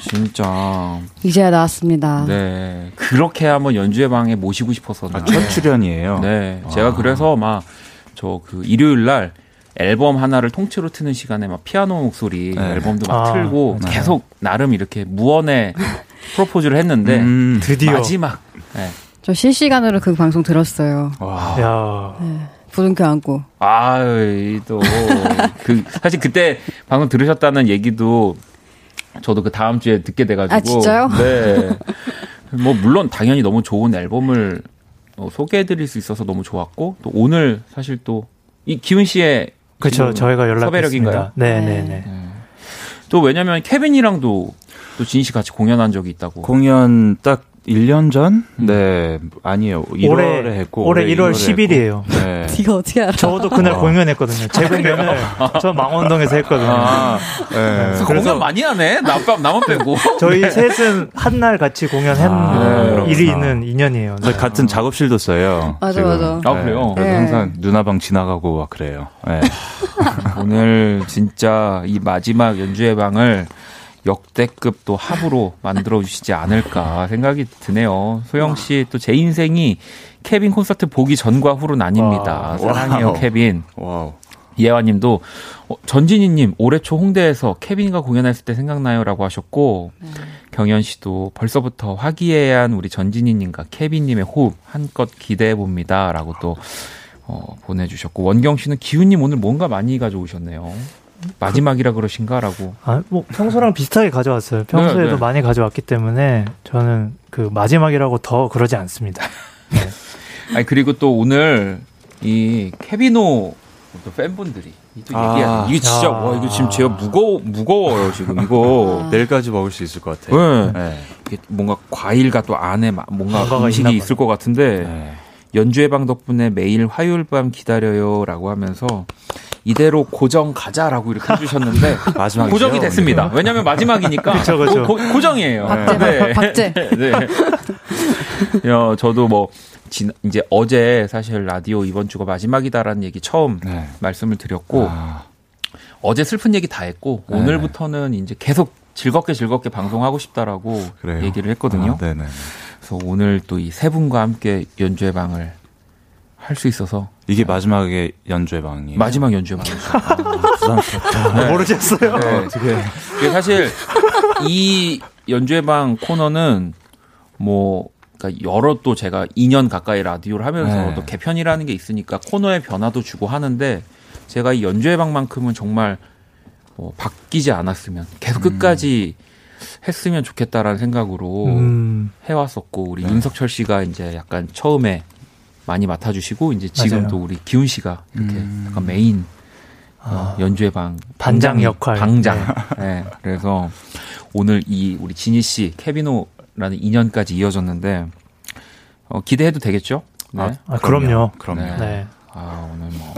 진짜 이제야 나왔습니다. 네 그렇게 한번 연주회 방에 모시고 싶었었는데 아, 첫 출연이에요. 네 제가 아. 그래서 막 저 그 일요일 날 앨범 하나를 통째로 트는 시간에 막 피아노 목소리 네. 앨범도 막 아, 틀고 네. 계속 나름 이렇게 무언의 프로포즈를 했는데 음, 드디어 마지막 네. 저 실시간으로 그 방송 들었어요. 와. 야. 네. 부둥켜 안고. 아, 또그 사실 그때 방송 들으셨다는 얘기도 저도 그 다음 주에 듣게 돼가지고. 아 진짜요? 네. 뭐 물론 당연히 너무 좋은 앨범을 어, 소개해드릴 수 있어서 너무 좋았고 또 오늘 사실 또 이 기훈 씨의 그렇죠. 저희가 연락했습니다. 네, 네, 네. 또 왜냐면 케빈이랑도 또 진희 씨 같이 공연한 적이 있다고. 공연 딱 1년 전? 음. 네, 아니에요. 1월에 올해, 했고. 올해 1월 10일이에요. 네. 네가 어떻게 알아? 저도 그날 어. 공연했거든요. 제 공연을 저 망원동에서 했거든요. 아, 네. 네. 공연 많이 하네? 나, 나만 빼고. 저희 네. 셋은 한 날 같이 공연한 아, 일이 있는 인연이에요. 네. 같은 작업실도 써요. 맞아, 지금. 맞아. 아, 그래요? 그래서 항상 누나방 지나가고 막 그래요. 오늘 진짜 이 마지막 연주회 방을 역대급 또 합으로 만들어 주시지 않을까 생각이 드네요. 소영 씨 또 제 인생이 케빈 콘서트 보기 전과 후로 나뉩니다. 사랑해요, wow. 케빈. Wow. 예화님도 어, 전진희님 올해 초 홍대에서 케빈과 공연했을 때 생각나요라고 하셨고 네. 경현 씨도 벌써부터 화기애애한 우리 전진희님과 케빈님의 호흡 한껏 기대해 봅니다라고 또 어, 보내주셨고 원경 씨는 기훈님 오늘 뭔가 많이 가져오셨네요. 마지막이라 그러신가라고. 아, 뭐 평소랑 비슷하게 가져왔어요. 평소에도 네, 네. 많이 가져왔기 때문에 저는 그 마지막이라고 더 그러지 않습니다. 네. 아니 그리고 또 오늘 이 케비노 또 팬분들이 또 아, 얘기하는 이게 진짜 야. 와 이거 지금 제가 무거워 무거워요 지금 이거 아. 내일까지 먹을 수 있을 것 같아요. 네. 네. 이게 뭔가 과일과 또 안에 뭔가 음식이 있을 것 같은데 네. 연주회방 덕분에 매일 화요일 밤 기다려요라고 하면서 이대로 고정 가자라고 이렇게 해주셨는데 마지막 고정이 됐습니다. 왜냐하면 마지막이니까 그쵸, 그쵸. 고, 고, 정이에요 박제, 네. 박제. 네. 어, 저도 뭐 진, 이제 어제 사실 라디오 이번 주가 마지막이다라는 얘기 처음 네. 말씀을 드렸고 아. 어제 슬픈 얘기 다 했고 네. 오늘부터는 이제 계속 즐겁게 즐겁게 방송하고 싶다라고 그래요? 얘기를 했거든요. 아, 그래서 오늘 또 이 세 분과 함께 연주회 방을 할 수 있어서 이게 마지막에 연주회 방이에요. 마지막 연주회 방이죠. 아, 네. 모르겠어요. 네. 어떻게 사실 이 연주회 방 코너는 뭐 그러니까 여러 또 제가 2년 가까이 라디오를 하면서 네. 또 개편이라는 게 있으니까 코너의 변화도 주고 하는데 제가 이 연주회 방만큼은 정말 뭐 바뀌지 않았으면 계속 음. 끝까지 했으면 좋겠다라는 생각으로 음. 해왔었고 우리 네. 윤석철 씨가 이제 약간 처음에 많이 맡아주시고 이제 지금 맞아요. 또 우리 기훈 씨가 이렇게 음. 약간 메인 어, 아. 연주회 방 반장 역할 방장. 네. 네. 그래서 오늘 이 우리 진희 씨 케비노라는 인연까지 이어졌는데 어, 기대해도 되겠죠? 네. 아, 아 그럼요. 그럼요. 네. 네. 아, 오늘 뭐.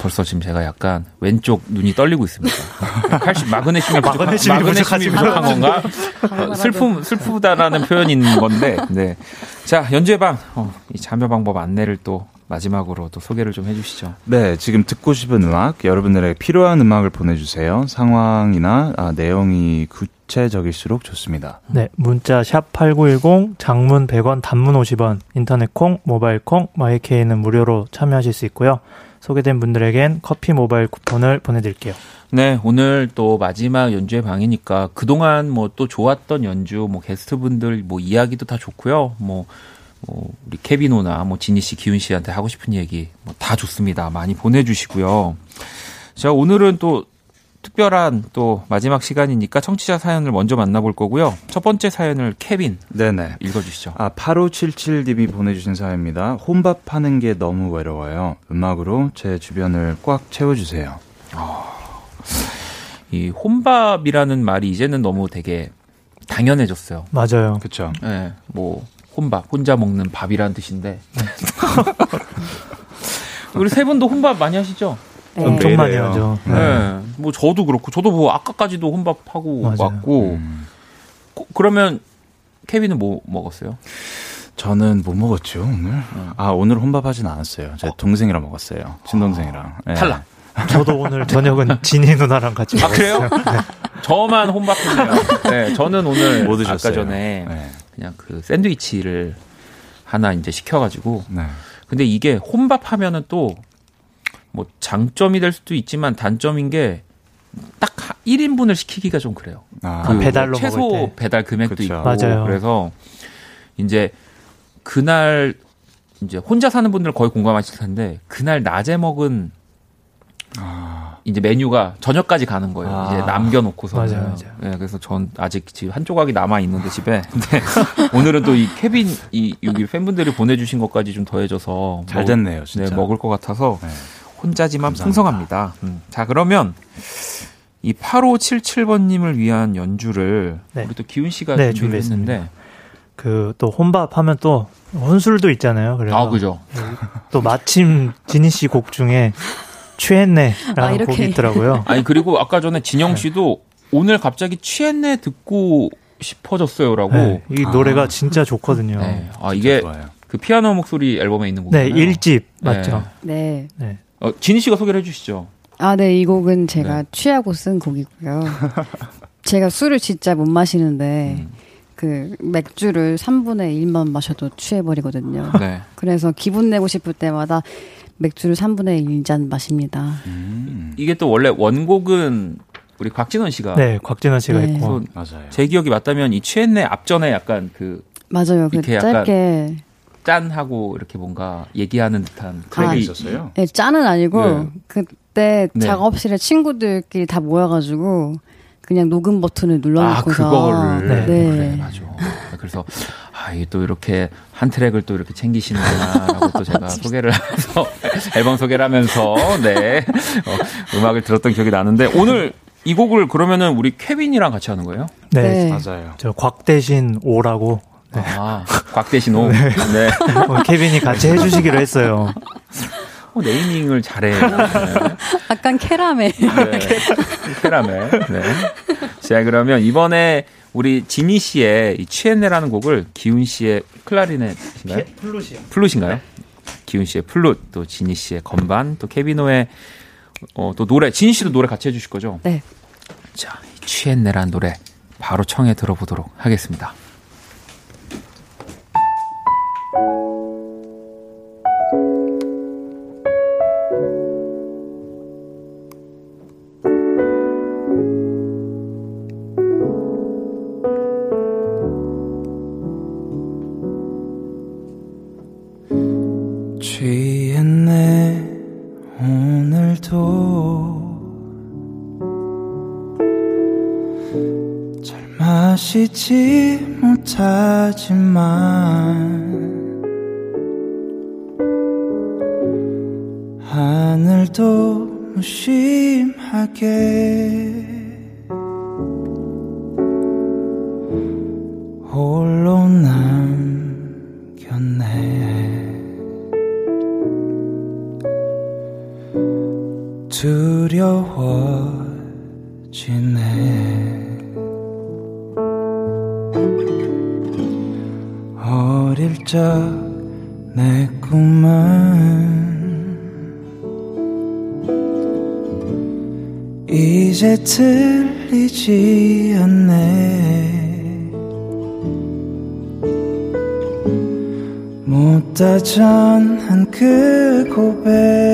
벌써 지금 제가 약간 왼쪽 눈이 떨리고 있습니다. 칼슘, 마그네슘이 부족한, 마그네슘이 부족한 건가? 어, 슬픔, 슬프다라는 표현이 있는 건데, 네. 자, 연주회방, 어, 이 참여 방법 안내를 또 마지막으로 또 소개를 좀 해주시죠. 네, 지금 듣고 싶은 음악, 여러분들에게 필요한 음악을 보내주세요. 상황이나 아, 내용이 구체적일수록 좋습니다. 네, 문자 샵 #8910 장문 100원, 단문 50원, 인터넷 콩, 모바일 콩, 마이케이는 무료로 참여하실 수 있고요. 소개된 분들에겐 커피 모바일 쿠폰을 보내드릴게요. 네, 오늘 또 마지막 연주의 방이니까 그동안 뭐 또 좋았던 연주, 뭐 게스트분들 뭐 이야기도 다 좋고요. 뭐, 뭐 우리 케비노나 뭐 지니 씨, 기훈 씨한테 하고 싶은 얘기 뭐 다 좋습니다. 많이 보내주시고요. 자, 오늘은 또 특별한 또 마지막 시간이니까 청취자 사연을 먼저 만나볼 거고요. 첫 번째 사연을 케빈 네네 읽어주시죠. 아 8577님이 보내주신 사연입니다. 혼밥하는 게 너무 외로워요. 음악으로 제 주변을 꽉 채워주세요. 아, 이 혼밥이라는 말이 이제는 너무 되게 당연해졌어요. 맞아요. 그렇죠. 네, 뭐 혼밥 혼자 먹는 밥이라는 뜻인데. 우리 세 분도 혼밥 많이 하시죠? 네. 엄청 많이 하죠. 네. 네. 뭐 저도 그렇고 저도 뭐 아까까지도 혼밥하고 맞아요. 왔고 음. 그러면 케빈은 뭐 먹었어요? 저는 뭐 먹었죠 오늘? 어. 아 오늘 혼밥하진 않았어요. 제 어. 동생이랑 먹었어요. 친동생이랑. 네. 탈락. 저도 오늘 저녁은 진희 누나랑 같이 아, 먹었어요. 그래요? 네. 저만 혼밥했네요. 네, 저는 오늘 뭐 아까 전에 네. 그냥 그 샌드위치를 하나 이제 시켜가지고. 네. 근데 이게 혼밥하면은 또 뭐 장점이 될 수도 있지만 단점인 게 딱 1인분을 시키기가 좀 그래요. 아, 그 배달로 최소 배달 금액도 그쵸. 있고 맞아요. 그래서 이제 그날 이제 혼자 사는 분들 거의 공감하실 텐데 그날 낮에 먹은 아. 이제 메뉴가 저녁까지 가는 거예요. 아. 이제 남겨놓고서. 맞아요, 맞아요. 네, 그래서 전 아직 지금 한 조각이 남아 있는데 집에. 근데 오늘은 또 이 케빈 이 여기 팬분들이 보내주신 것까지 좀 더해져서 잘 됐네요, 진짜. 네, 먹을 것 같아서. 네. 혼자지만 풍성합니다. 음. 자, 그러면 이 8577번님을 위한 연주를 네. 우리 또 기훈 씨가 네, 준비했는데 그 또 혼밥 하면 또 혼술도 있잖아요. 그래서 아, 그죠. 또 마침 지니 씨곡 중에 취했네라는 아, 곡이 있더라고요. 아니 그리고 아까 전에 진영 씨도 네. 오늘 갑자기 취했네 듣고 싶어졌어요라고. 네, 이 노래가 아. 진짜 좋거든요. 네. 아 이게 좋아요. 그 피아노 목소리 앨범에 있는 곡이잖아요. 네, 1집 맞죠? 네. 네. 어, 진희 씨가 소개를 해주시죠. 아, 네, 이 곡은 제가 네. 취하고 쓴 곡이고요. 제가 술을 진짜 못 마시는데, 음. 그 맥주를 3분의 1만 마셔도 취해버리거든요. 네. 그래서 기분 내고 싶을 때마다 맥주를 3분의 1잔 마십니다. 음. 이게 또 원래 원곡은 우리 곽진원 씨가 네, 곽진원 씨가 네. 했고 맞아요. 제 기억이 맞다면 이 취했네 앞전에 약간 그 맞아요. 그 짧게 짠 하고 이렇게 뭔가 얘기하는 듯한 그런 아, 게 있었어요. 네, 짠은 아니고 네. 그때 네. 작업실에 친구들끼리 다 모여가지고 그냥 녹음 버튼을 눌러놓고서 아, 그거를 네. 네. 그래, 맞아. 그래서 아, 이게 또 이렇게 한 트랙을 또 이렇게 챙기시는구나라고 또 제가 소개를 해서 앨범 소개를 하면서 네 어, 음악을 들었던 기억이 나는데 오늘 이 곡을 그러면은 우리 케빈이랑 같이 하는 거예요? 네, 네. 맞아요. 저 곽 대신 오라고 네. 아, 곽대신호. 네. 네. 어, 케빈이 같이 해주시기로 했어요. 어, 네이밍을 잘해. 네. 약간 캐라멜. 네. 캐라멜. 네. 자, 그러면 이번에 우리 지니 씨의 이 취했네라는 곡을 기훈 씨의 클라리넷인가요? 플룻이요. 플룻인가요? 기훈 씨의 플룻, 또 지니 씨의 건반, 또 케비노의 어, 또 노래, 지니 씨도 노래 같이 해주실 거죠? 네. 자, 취했네라는 노래 바로 청해 들어보도록 하겠습니다. 마시지 못하지만 하늘도 무심하게 틀리지 않네. 못다 전한 그 고백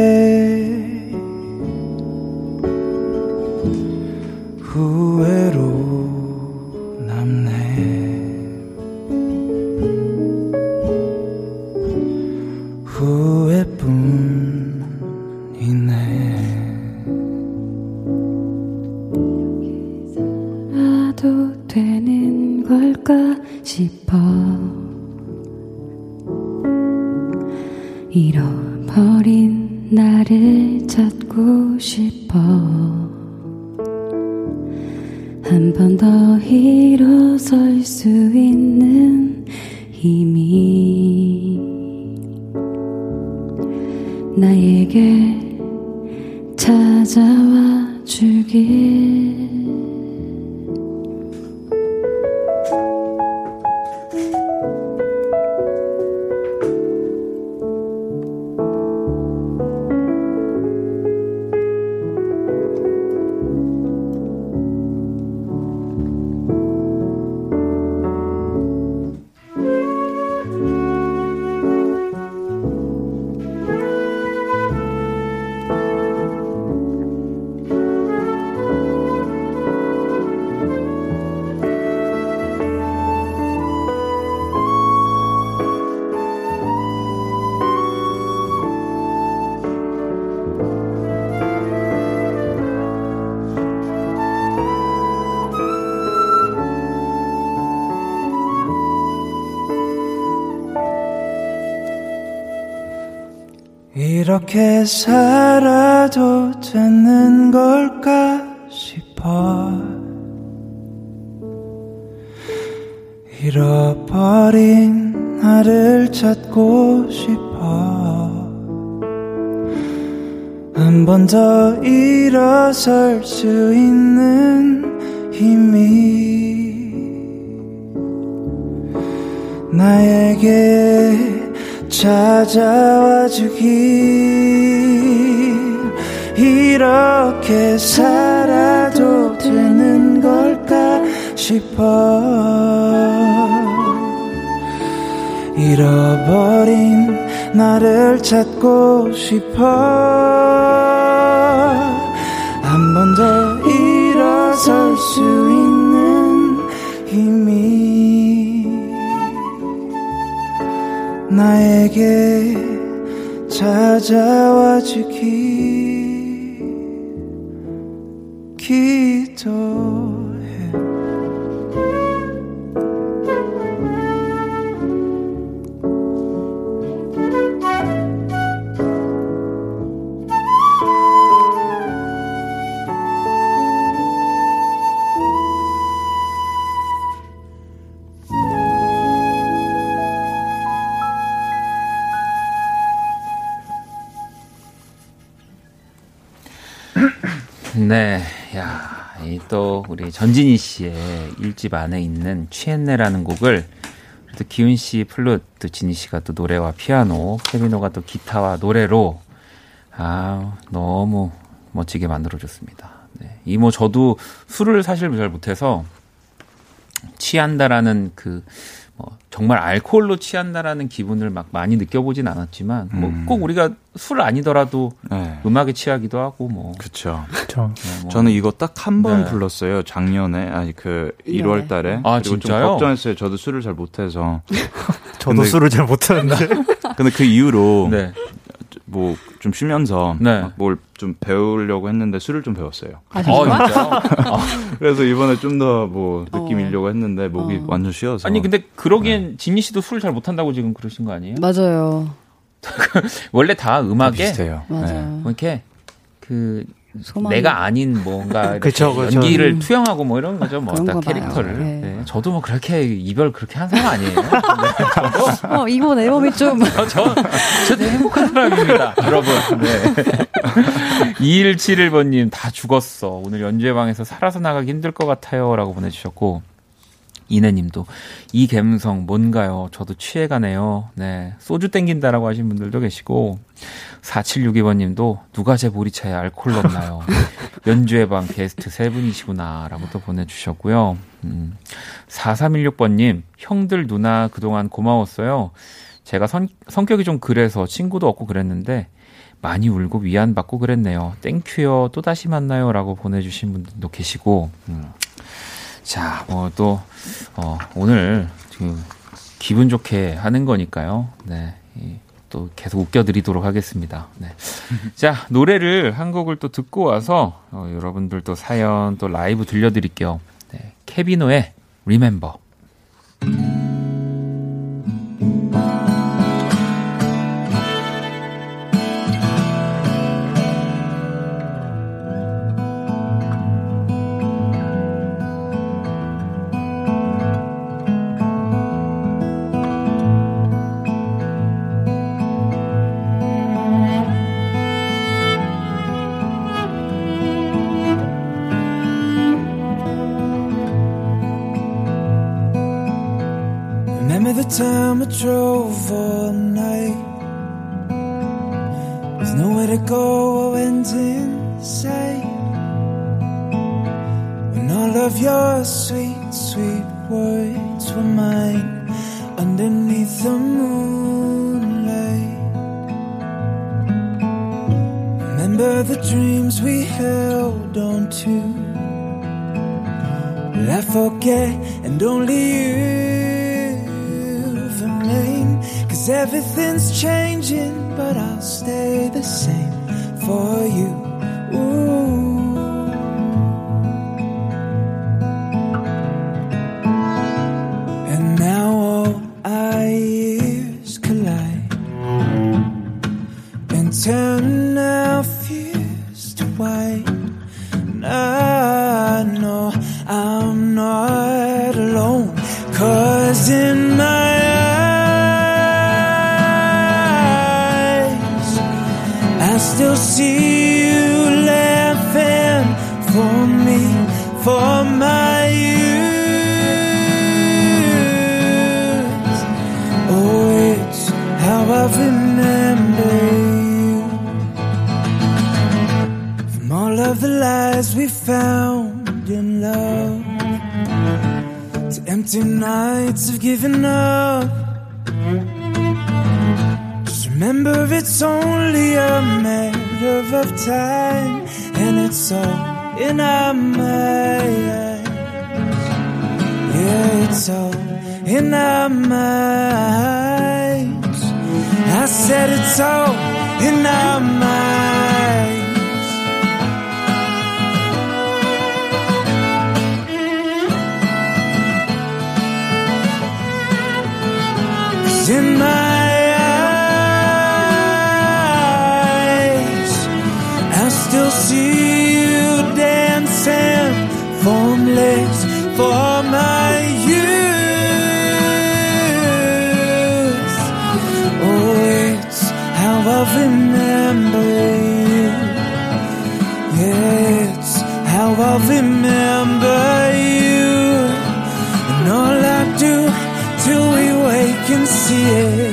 이렇게 살아도 되는 걸까 싶어. 잃어버린 나를 찾고 싶어. 한 번 더 일어설 수 있는 잃어버린 나를 찾고 싶어. 한 번 더 일어설 수 있는 힘이 나에게 찾아와 주기 기도 네, 야, 이 또 우리 전진희 씨의 일집 안에 있는 취했네라는 곡을 또 기훈 씨 플룻, 또 진희 씨가 또 노래와 피아노, 케미노가 또 기타와 노래로 아 너무 멋지게 만들어줬습니다. 네. 이뭐 저도 술을 사실 잘 못해서 취한다라는 그뭐 정말 알코올로 취한다라는 기분을 막 많이 느껴보진 않았지만 뭐 음. 뭐꼭 우리가 술 아니더라도 네. 음악에 취하기도 하고 뭐 그렇죠. 그렇죠. 네, 뭐. 저는 이거 딱 한번 네. 불렀어요. 작년에 아니 그 1월 달에. 아 진짜요? 좀 걱정했어요. 저도 술을 잘 못해서. 저도 근데, 술을 잘 못하는데. 근데 그 이후로 네. 뭐 좀 쉬면서 네. 뭘좀 배우려고 했는데 술을 좀 배웠어요. 아, 진짜? 그래서 이번에 좀 더 뭐 느낌 일려고 어. 했는데 목이 어. 완전 쉬어서. 아니 근데 그러기엔 네. 진희 씨도 술 잘 못한다고 지금 그러신 거 아니에요? 맞아요. 원래 다 음악에 비슷해요. 맞아요. 네. 뭐 이렇게 그 소망. 내가 아닌 뭔가 그쵸, 그쵸. 연기를 음. 투영하고 뭐 이런 거죠. 뭐딱 캐릭터를. 네. 네. 저도 뭐 그렇게 이별 그렇게 한 사람 아니에요. 네. 어, 이번 앨범이 좀. 저, 저, 저 되게 행복한 사람입니다. 여러분. 네. 2171번님, 다 죽었어. 오늘 연주회 방에서 살아서 나가기 힘들 것 같아요. 라고 보내주셨고. 이내님도 이 감성 뭔가요? 저도 취해가네요. 네, 소주 땡긴다라고 하신 분들도 계시고 4762번님도 누가 제 보리차에 알콜 넣나요? 연주회 방 게스트 세 분이시구나라고 또 보내주셨고요. 음, 4316번님 형들 누나 그동안 고마웠어요. 제가 선, 성격이 좀 그래서 친구도 없고 그랬는데 많이 울고 위안받고 그랬네요. 땡큐요. 또 다시 만나요. 라고 보내주신 분들도 계시고, 음. 자, 뭐 또, 어, 오늘 그 기분 좋게 하는 거니까요. 네. 또 계속 웃겨드리도록 하겠습니다. 네. 자, 노래를 한 곡을 또 듣고 와서 어, 여러분들 또 사연 또 라이브 들려드릴게요. 네. 케비노의 Remember. Still see you laughing for me, for my youth. Oh, it's how I remember you. From all of the lies we found in love, to empty nights of giving up Remember, it's only a matter of time, and it's all in our minds. Yeah, it's all in our minds. I said it's all in our minds. In my formless for my youth. Oh, it's how I remember you. Yeah, it's how I remember you. And all I do till we wake and see it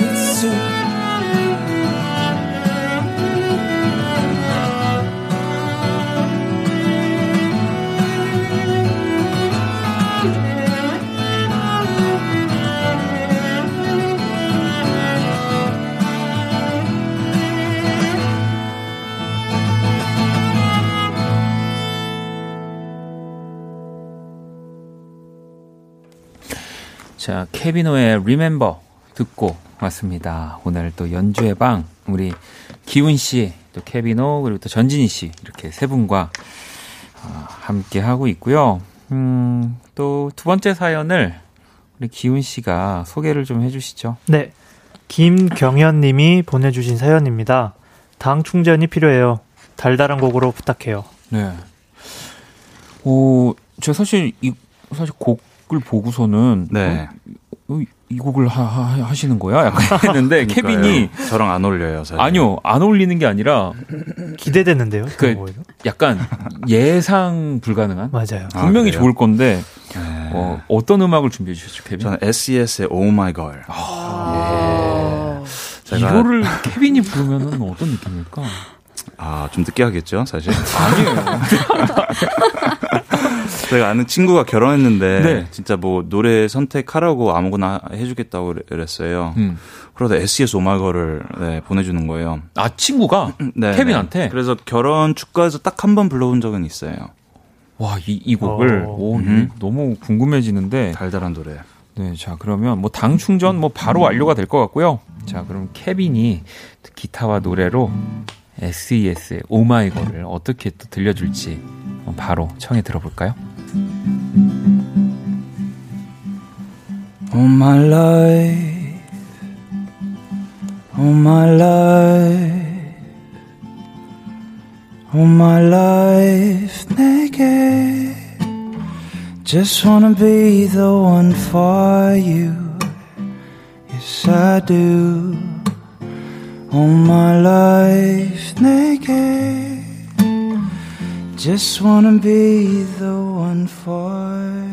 자, 케비노의 Remember 듣고 왔습니다. 오늘 또 연주의 방, 우리 기훈 씨, 또 케비노, 그리고 또 전진희 씨, 이렇게 세 분과 어, 함께 하고 있고요. 음, 또 두 번째 사연을 우리 기훈 씨가 소개를 좀 해주시죠. 네. 김경현 님이 보내주신 사연입니다. 당 충전이 필요해요. 달달한 곡으로 부탁해요. 네. 어, 제가 사실 이 사실 곡 을 보고서는 네. 어, 이 곡을 하, 하, 시는 거야? 약간 했는데 케빈이 저랑 안 어울려요. 사실. 아니요, 안 어울리는 게 아니라 기대되는데요. 그 약간 예상 불가능한. 맞아요. 분명히 아, 좋을 건데 네. 어, 어떤 음악을 준비해 주셨죠, 케빈? 저는 SES의 Oh My Girl. 아~ 예. 이거를 케빈이 부르면은 어떤 느낌일까? 아, 좀 늦게 하겠죠, 사실. 아니에요. 제가 아는 친구가 결혼했는데 네. 진짜 뭐 노래 선택하라고 아무거나 해주겠다고 그랬어요. 음. 그러다 SES 오마거를 네, 보내주는 거예요. 아 친구가 네, 네. 케빈한테. 그래서 결혼 축가에서 딱 한 번 불러본 적은 있어요. 와, 이, 이 곡을 어. 오, 음. 너무 궁금해지는데 달달한 노래. 네, 자 그러면 뭐 당 충전 뭐 바로 완료가 될 것 같고요. 자 그럼 케빈이 기타와 노래로 SES의 오마이걸을 어떻게 또 들려줄지 바로 청해 들어볼까요? All my life, all my life, all my life naked. Just wanna be the one for you. Yes, I do. All my life naked. Just wanna be the one for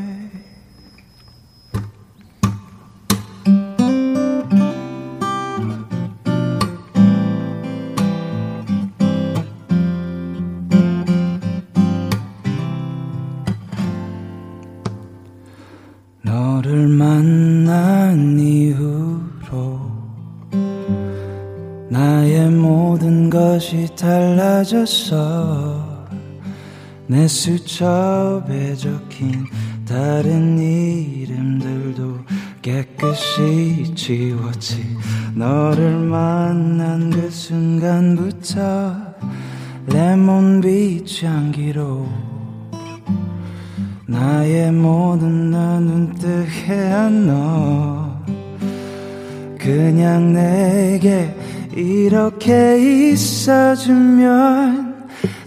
너를 만난 이후로 나의 모든 것이 달라졌어 내 수첩에 적힌 다른 이름들도 깨끗이 지웠지. 너를 만난 그 순간부터 레몬빛 향기로 나의 모든 나는 뜨해한 너. 그냥 내게 이렇게 있어주면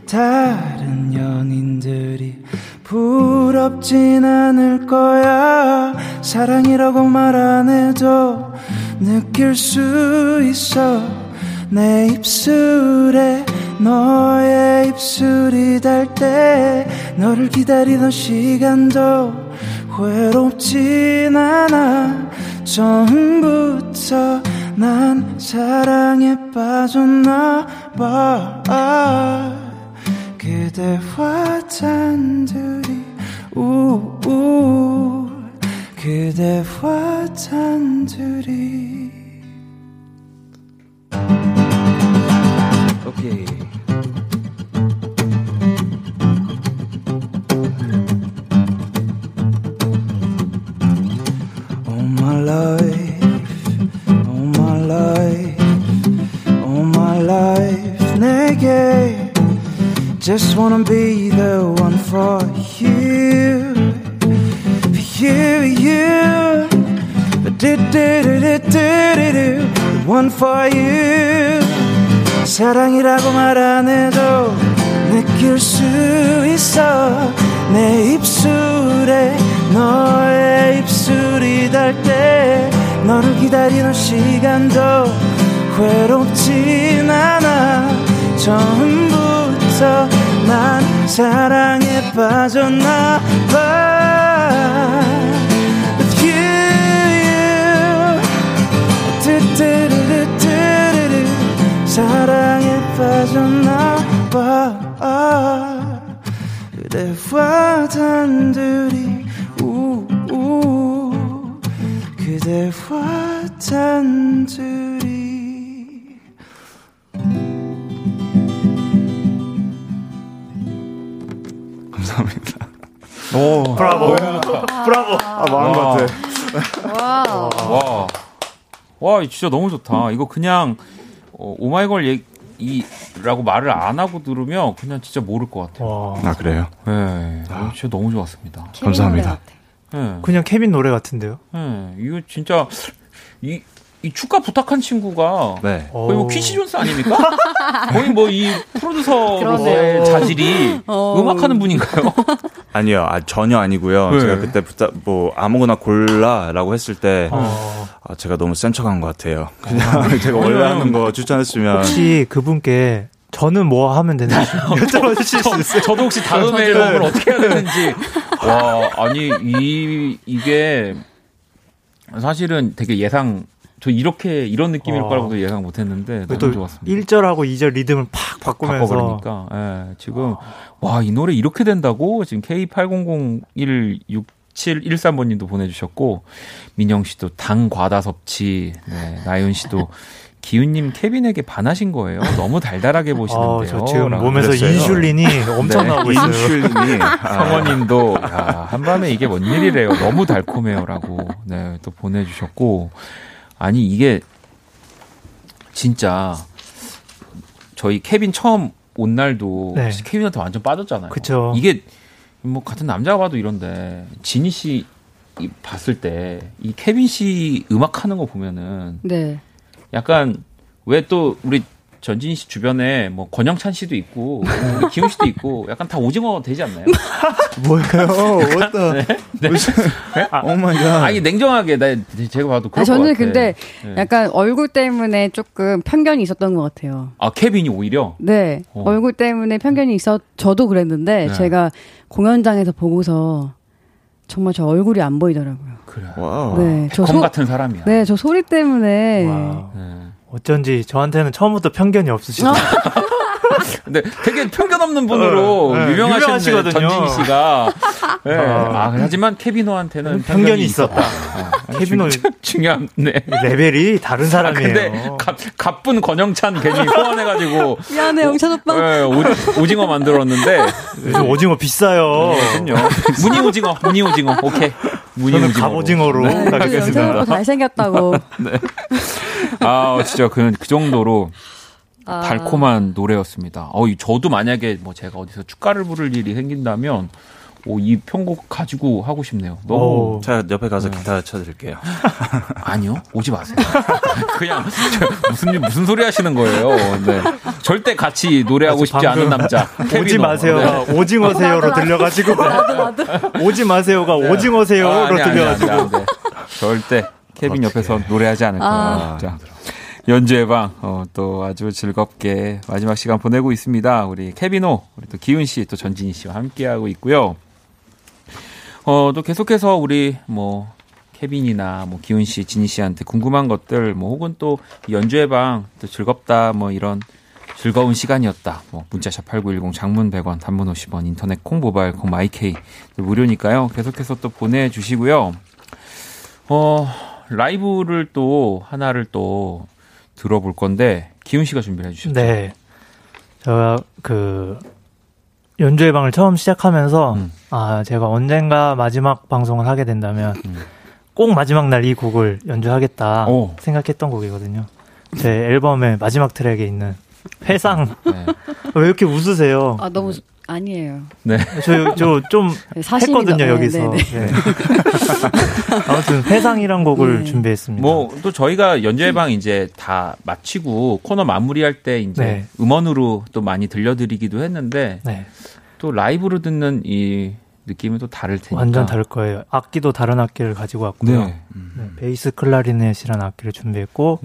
다른 연인 들이 부럽진 않을 거야. 사랑이라고 말 안 해도 느낄 수 있어. 내 입술에 너의 입술이 닿을 때 너를 기다리던 시간도 외롭진 않아. 처음부터 난 사랑에 빠졌나 봐 그대와 단둘이 우우 그대와 단둘이 오케이 All my life, all my life, all my life 내게 Just wanna be the one for you, for you, you. Do do do do do do the one for you. 사랑이라고 말 안 해도 느낄 수 있어 내 입술에 너의 입술이 닿을 때 너를 기다리는 시간도 외롭진 않아 처 난 사랑에 빠졌나 봐. 사랑에 빠졌나 봐. 그대와 단둘이 우우. 그대와 단둘이 감사합니다. 오, 브라보. 브라보. 아, 마음 같아. 와. 와. 와, 진짜 너무 좋다. 이거 그냥 어, 오마이걸 얘기라고 말을 안 하고 들으면 그냥 진짜 모를 것 같아요. 아 그래요? 네, 아. 진짜 너무 좋았습니다. 감사합니다. 네. 그냥 케빈 노래 같은데요? 네, 이거 진짜 이 이 축가 부탁한 친구가 네. 거의 뭐 퀸시 존스 아닙니까? 거의 뭐 이 프로듀서로서의 자질이 어... 음악하는 분인가요? 아니요, 아, 전혀 아니고요. 네. 제가 그때 부탁 뭐 아무거나 골라라고 했을 때 어... 아, 제가 너무 센 척한 것 같아요. 그냥 어... 제가 원래 하는 거 추천했으면 혹시 그분께 저는 뭐 하면 되는지 여쭤봐 주실 수 있어요? 저도 혹시 다음 앨범을 어떻게 해야 되는지 와 아니 이 이게 사실은 되게 예상 저 이렇게 이런 느낌일 어. 거라고도 예상 못 했는데 너무 좋았습니다. 1절하고 2절 리듬을 팍 바꾸면서 바꿔버리니까 예, 지금 와, 이 노래 이렇게 된다고 지금 K80016713번 님도 보내 주셨고 민영 씨도 당 과다 섭취 네, 나윤 씨도 기훈님 케빈에게 반하신 거예요. 너무 달달하게 아, 보시는데요. 어, 저 지금 몸에서 그랬어요. 인슐린이 엄청 네, 나오고 있어요. 인슐린이 성원님도 야, 한밤에 이게 뭔 일이래요. 너무 달콤해요라고 네, 또 보내주셨고 아니 이게 진짜 저희 케빈 처음 온 날도 네. 케빈한테 완전 빠졌잖아요. 그쵸. 이게 뭐 같은 남자가 봐도 이런데 진희 씨 봤을 때 이 케빈 씨 음악 하는 거 보면은 네. 약간 왜 또 우리 전진희 씨 주변에 뭐 권영찬 씨도 있고 기훈 씨도 있고 약간 다 오징어 되지 않나요? 뭘까요? 어떤? 네? 네? 아, oh my god. 아니 냉정하게 나 제가 봐도 그럴 아, 저는 근데 네. 약간 얼굴 때문에 조금 편견이 있었던 것 같아요. 아 케빈이 오히려? 네 어. 얼굴 때문에 편견이 있어 저도 그랬는데 네. 제가 공연장에서 보고서 정말 저 얼굴이 안 보이더라고요. 그래. 와. 네, 저 소, 같은 사람이야. 네, 저 소리 때문에. 와. 네. 어쩐지 저한테는 처음부터 편견이 없으시다. 근데 되게 편견 없는 분으로 네, 네, 유명하시거든요. 전진희 씨가. 네. 아, 하지만 케비노한테는 편견이, 편견이 있었다. 아, 케비노 중요한 네. 레벨이 다른 사람이에요. 아, 근데 가, 가쁜 권영찬 괜히 소환해가지고 미안해 영찬 오빠. 네, 오, 징어 만들었는데 요즘 오징어 비싸요. 네, 무늬 오징어, 무늬 오징어. 오케이. 무늬 오징어. 갑오징어로 네, 가겠습니다. 잘생겼다고. 네. 아 진짜 그, 그 정도로 아. 달콤한 노래였습니다. 어, 저도 만약에 뭐 제가 어디서 축가를 부를 일이 생긴다면 오, 이 편곡 가지고 하고 싶네요. 너무. 제가 옆에 가서 네. 기타 쳐드릴게요. 아니요, 오지 마세요. 그냥 무슨 무슨 소리 하시는 거예요. 네. 절대 같이 노래하고 싶지 않은 남자. 오지 마세요가 네. 오징어세요로 들려가지고. 오지 마세요가 네. 오징어세요로 아, 들려가지고. 아니, 아니, 아니, 절대 케빈 옆에서 노래하지 않을 아. 거예요. 자. 연주의 방, 어, 또 아주 즐겁게 마지막 시간 보내고 있습니다. 우리 케비노, 우리 또 기훈 씨, 또 전진희 씨와 함께하고 있고요. 어, 또 계속해서 우리 뭐, 케빈이나 뭐, 기훈 씨, 진희 씨한테 궁금한 것들, 뭐, 혹은 또 연주의 방, 또 즐겁다, 뭐, 이런 즐거운 시간이었다. 뭐, 문자샵 8910 장문 100원, 단문 50원, 인터넷 콩, 모바일 콩, 마이케이. 무료니까요. 계속해서 또 보내 주시고요. 어, 라이브를 또 하나를 또 들어볼 건데 기훈 씨가 준비를 해 주셨죠. 네. 제가 그 연주회 방을 처음 시작하면서 음. 아 제가 언젠가 마지막 방송을 하게 된다면 음. 꼭 마지막 날 이 곡을 연주하겠다 오. 생각했던 곡이거든요. 제 앨범의 마지막 트랙에 있는 회상. 네. 왜 이렇게 웃으세요? 아 너무 아니에요. 네. 저, 저, 좀 네, 했거든요, 네, 여기서. 네, 네. 아무튼, 회상이란 곡을 네. 준비했습니다. 뭐, 또 저희가 연주회방 이제 다 마치고 코너 마무리할 때 이제 네. 음원으로 또 많이 들려드리기도 했는데, 또 라이브로 듣는 이 느낌은 또 다를 테니까. 완전 다를 거예요. 악기도 다른 악기를 가지고 왔고요. 음. 베이스 클라리넷이라는 악기를 준비했고,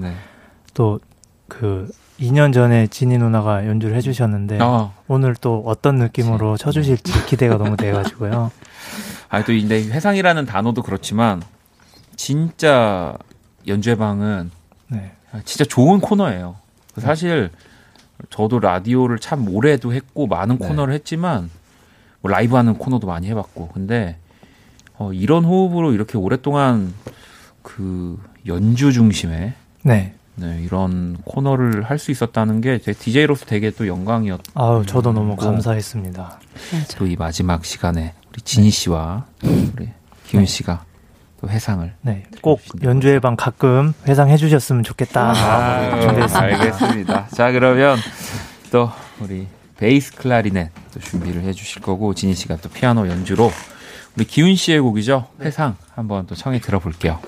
또 그, 2년 전에 지니 누나가 연주를 해주셨는데 어. 오늘 또 어떤 느낌으로 쳐주실지 기대가 너무 돼가지고요. 아또 근데 회상이라는 단어도 그렇지만 진짜 연주회 방은 네. 진짜 좋은 코너예요. 사실 저도 라디오를 참 오래도 했고 많은 네. 코너를 했지만 뭐 라이브 하는 코너도 많이 해봤고 근데 어, 이런 호흡으로 이렇게 오랫동안 그 연주 중심의 네. 네, 이런 코너를 할 수 있었다는 게 제 DJ로서 되게 또 영광이었. 아우, 저도 너무 감사했습니다. 또 이 마지막 시간에 우리 진희 씨와 우리 기훈 네. 씨가 또 회상을. 네, 꼭 연주회 방 가끔 회상해 주셨으면 좋겠다. 아, 준비했습니다. 알겠습니다. 자, 그러면 또 우리 베이스 클라리넷 또 준비를 해 주실 거고 진희 씨가 또 피아노 연주로 우리 기훈 씨의 곡이죠. 회상 한번 또 청해 들어볼게요.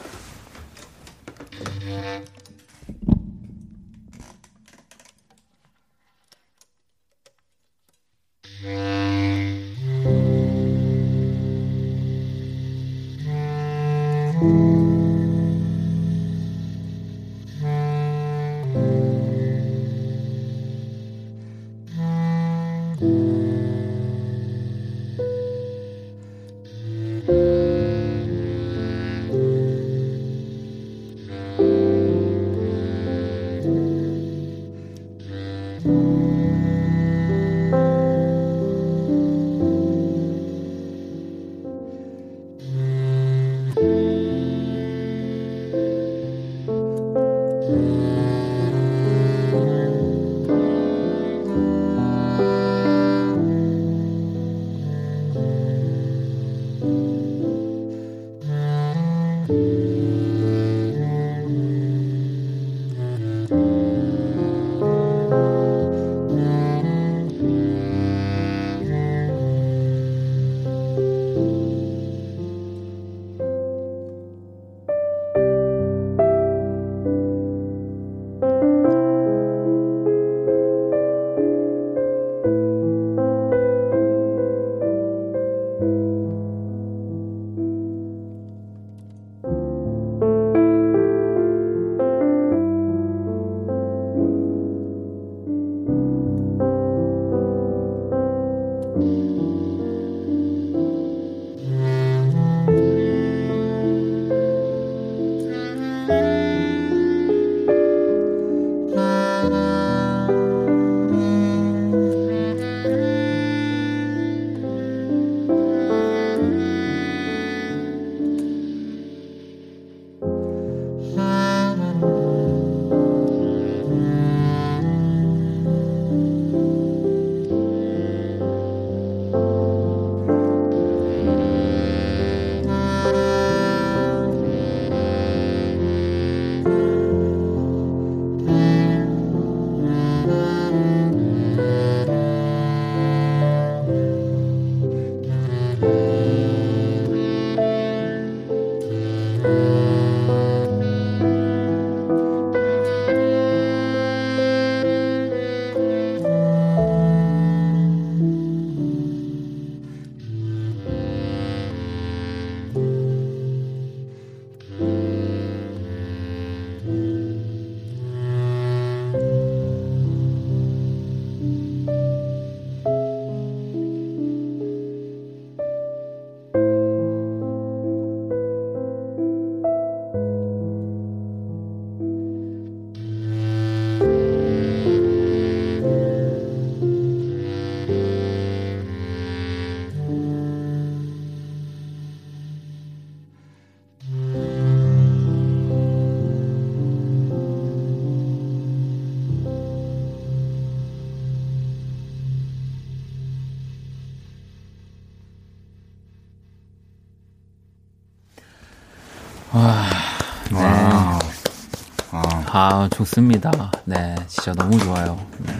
좋습니다. 네, 진짜 너무 좋아요. 네.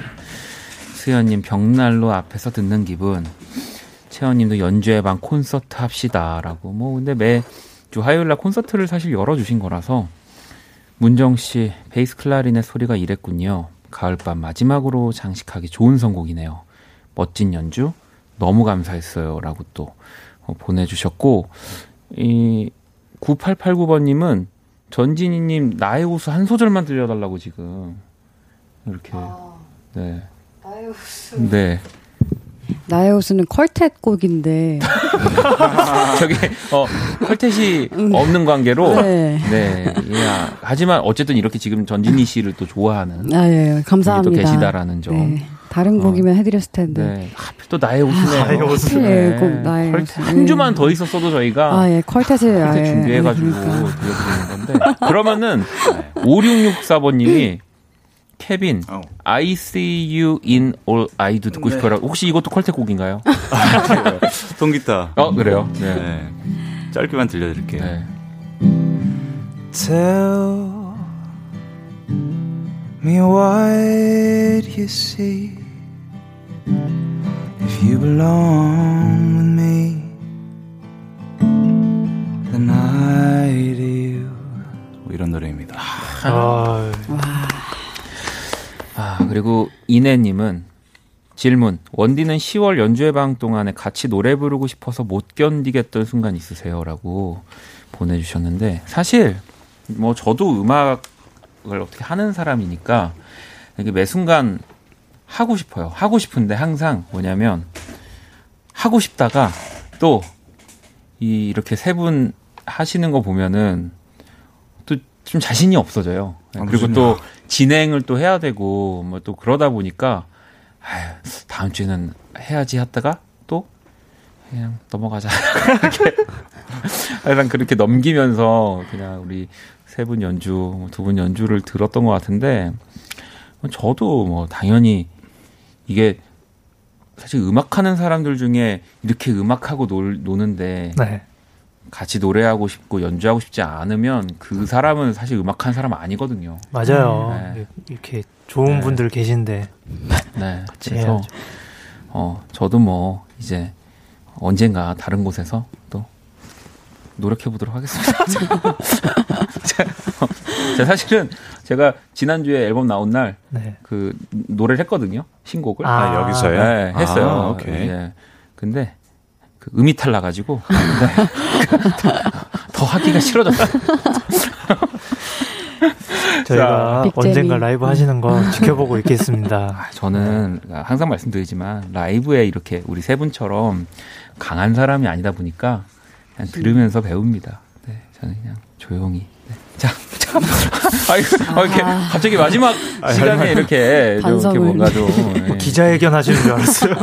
수현님 벽난로 앞에서 듣는 기분. 채원님도 연주회 방 콘서트 합시다 라고. 뭐 근데 매주 화요일 날 콘서트를 사실 열어주신 거라서 문정 씨 베이스 클라리넷 소리가 이랬군요. 가을밤 마지막으로 장식하기 좋은 선곡이네요. 멋진 연주 너무 감사했어요 라고 또 어, 보내주셨고 이 9889번님은 전진희님 나의 호수 한 소절만 들려달라고 지금 이렇게 아, 네 나의 호수 네 나의 호수는 컬텟 곡인데 저기 어 컬텟이 음. 없는 관계로 네. 네 예. 하지만 어쨌든 이렇게 지금 전진희 씨를 또 좋아하는 아, 예, 감사합니다. 또 계시다라는 점. 네. 다른 어. 곡이면 해드렸을 텐데. 네. 하필 또 나의 옷이네. 나의 옷을. 네, 꼭 나의 옷. 한 주만 더 있었어도 저희가. 아, 예, 컬텟을. 컬텟 준비해가지고 그러니까. 들려드리는 건데. 그러면은, 5664번님이 케빈, 어. I see you in all I도 듣고 네. 싶어요. 혹시 이것도 컬텟 곡인가요? 통기타. 어, 그래요? 네. 네. 짧게만 들려드릴게요. 네. Tell me what you see. If you belong with me, then I do. 뭐 이런 노래입니다. 아, 아 그리고 이내님은 질문. 원디는 10월 연주회방 동안에 같이 노래 부르고 싶어서 못 견디겠던 순간 있으세요? 라고 보내주셨는데, 사실, 뭐, 저도 음악을 어떻게 하는 사람이니까, 이게 매 순간 하고 싶어요. 하고 싶은데 항상 뭐냐면 하고 싶다가 또 이 이렇게 세 분 하시는 거 보면은 또 좀 자신이 없어져요. 아, 그리고 또 진행을 또 해야 되고 뭐 또 그러다 보니까 아유, 다음 주에는 해야지 했다가 또 그냥 넘어가자. 이렇게 항상 그렇게 넘기면서 그냥 우리 세 분 연주, 두 분 연주를 들었던 것 같은데 저도 뭐 당연히 이게 사실 음악하는 사람들 중에 이렇게 음악하고 놀, 노는데 네. 같이 노래하고 싶고 연주하고 싶지 않으면 그 사람은 사실 음악하는 사람 아니거든요. 맞아요. 네. 이렇게 좋은 네. 분들 계신데. 네. 그래서 해야죠. 어 저도 뭐 이제 언젠가 다른 곳에서 또 노력해 보도록 하겠습니다. 제가 사실은 제가 지난주에 앨범 나온 날그 네. 노래를 했거든요. 신곡을. 아, 아 여기서요? 네, 했어요. 아, 오케이. 예. 근데 그 음이 탈나가지고 네. 더 하기가 싫어졌어요. 저희가 언젠가 라이브 하시는 거 지켜보고 있겠습니다. 아, 저는 항상 말씀드리지만 라이브에 이렇게 우리 세 분처럼 강한 사람이 아니다 보니까 그냥 들으면서 배웁니다. 네, 저는 그냥 조용히. 네. 자, 자, 아이고, 아, 이렇게 갑자기 마지막 시간에 이렇게 좀 이렇게 뭔가 좀 네. 기자회견 하시는 줄 알았어요.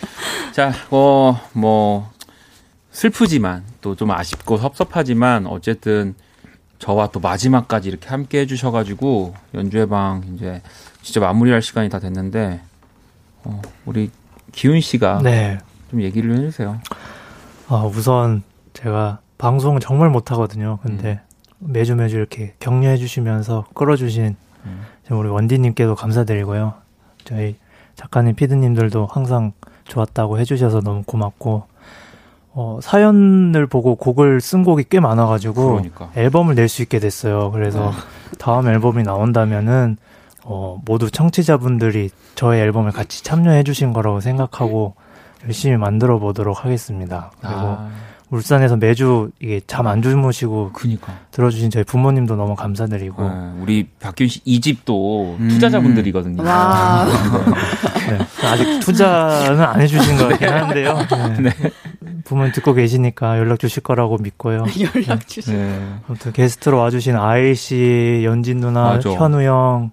자, 어, 뭐, 슬프지만 또 좀 아쉽고 섭섭하지만 어쨌든 저와 또 마지막까지 이렇게 함께 해주셔가지고 연주회 방 이제 진짜 마무리할 시간이 다 됐는데 어, 우리 기훈 씨가 네. 좀 얘기를 해주세요. 아, 우선 제가 방송을 정말 못하거든요. 근데 음. 매주 매주 이렇게 격려해 주시면서 끌어주신 음. 우리 원디님께도 감사드리고요. 저희 작가님, 피드님들도 항상 좋았다고 해주셔서 너무 고맙고 어, 사연을 보고 곡을 쓴 곡이 꽤 많아가지고 그러니까. 앨범을 낼 수 있게 됐어요. 그래서 네. 다음 앨범이 나온다면은 어, 모두 청취자분들이 저의 앨범을 같이 참여해 주신 거라고 생각하고 열심히 만들어 보도록 하겠습니다. 그리고 아. 울산에서 매주 이게 잠 안 주무시고 그니까. 들어주신 저희 부모님도 너무 감사드리고 네, 우리 박균 씨 이 집도 음. 투자자분들이거든요. 와. 네. 네. 아직 투자는 안 해주신 것 같긴 한데요. 네. 네. 부모님 듣고 계시니까 연락 주실 거라고 믿고요. 연락 주실. 네. 아무튼 게스트로 와주신 아이 씨, 연진 누나, 맞아. 현우 형,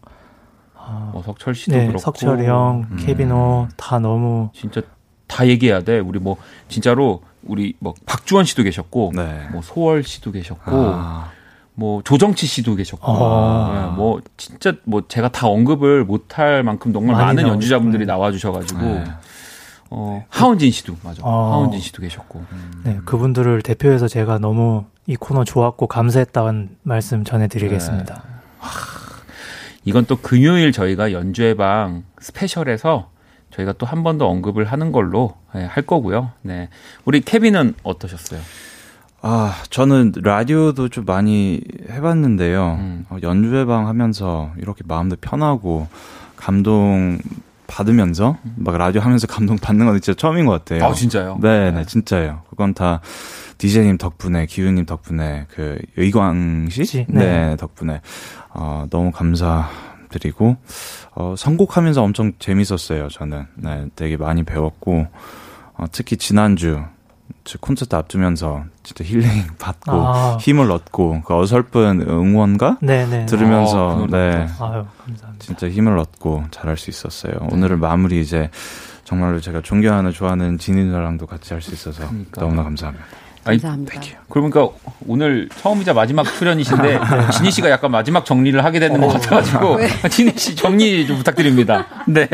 아, 뭐 석철 씨도 네, 그렇고 석철이 형, 음. 케빈호 다 너무 진짜 다 얘기해야 돼. 우리 뭐 진짜로 우리 뭐 박주원 씨도 계셨고, 네. 뭐 소월 씨도 계셨고, 아. 뭐 조정치 씨도 계셨고, 아. 네, 뭐 진짜 뭐 제가 다 언급을 못할 만큼 정말 많은 연주자분들이 나와주셔가지고. 네. 어, 하원진 씨도 맞아. 어. 하원진 씨도 계셨고. 음. 네, 그분들을 대표해서 제가 너무 이 코너 좋았고 감사했다는 말씀 전해드리겠습니다. 네. 이건 또 금요일 저희가 연주회 방 스페셜에서 저희가 또 한 번 더 언급을 하는 걸로 네, 할 거고요. 네. 우리 케빈은 어떠셨어요? 아, 저는 라디오도 좀 많이 해봤는데요. 음. 어, 연주회방 하면서 이렇게 마음도 편하고 감동 받으면서 음. 막 라디오 하면서 감동 받는 건 진짜 처음인 것 같아요. 아, 진짜요? 네, 네, 네. 진짜요. 그건 다 디제이님 덕분에, 기훈님 덕분에, 그, 의광 씨? 네. 네, 덕분에, 어, 너무 감사 드리고, 어, 선곡하면서 엄청 재밌었어요, 저는. 네, 되게 많이 배웠고, 어, 특히 지난주, 콘서트 앞두면서 진짜 힐링 받고 아. 힘을 얻고 그 어설픈 응원가 네네. 들으면서 아, 네 아유, 진짜 힘을 얻고 잘할 수 있었어요. 네. 오늘은 마무리 이제 정말로 제가 존경하는 좋아하는 진인이랑도 같이 할 수 있어서 그러니까. 너무나 감사합니다. 감사합니다. 그러니까 오늘 처음이자 마지막 출연이신데 네. 진희 씨가 약간 마지막 정리를 하게 되는 어, 것 같아가지고 네. 진희 씨 정리 좀 부탁드립니다. 네.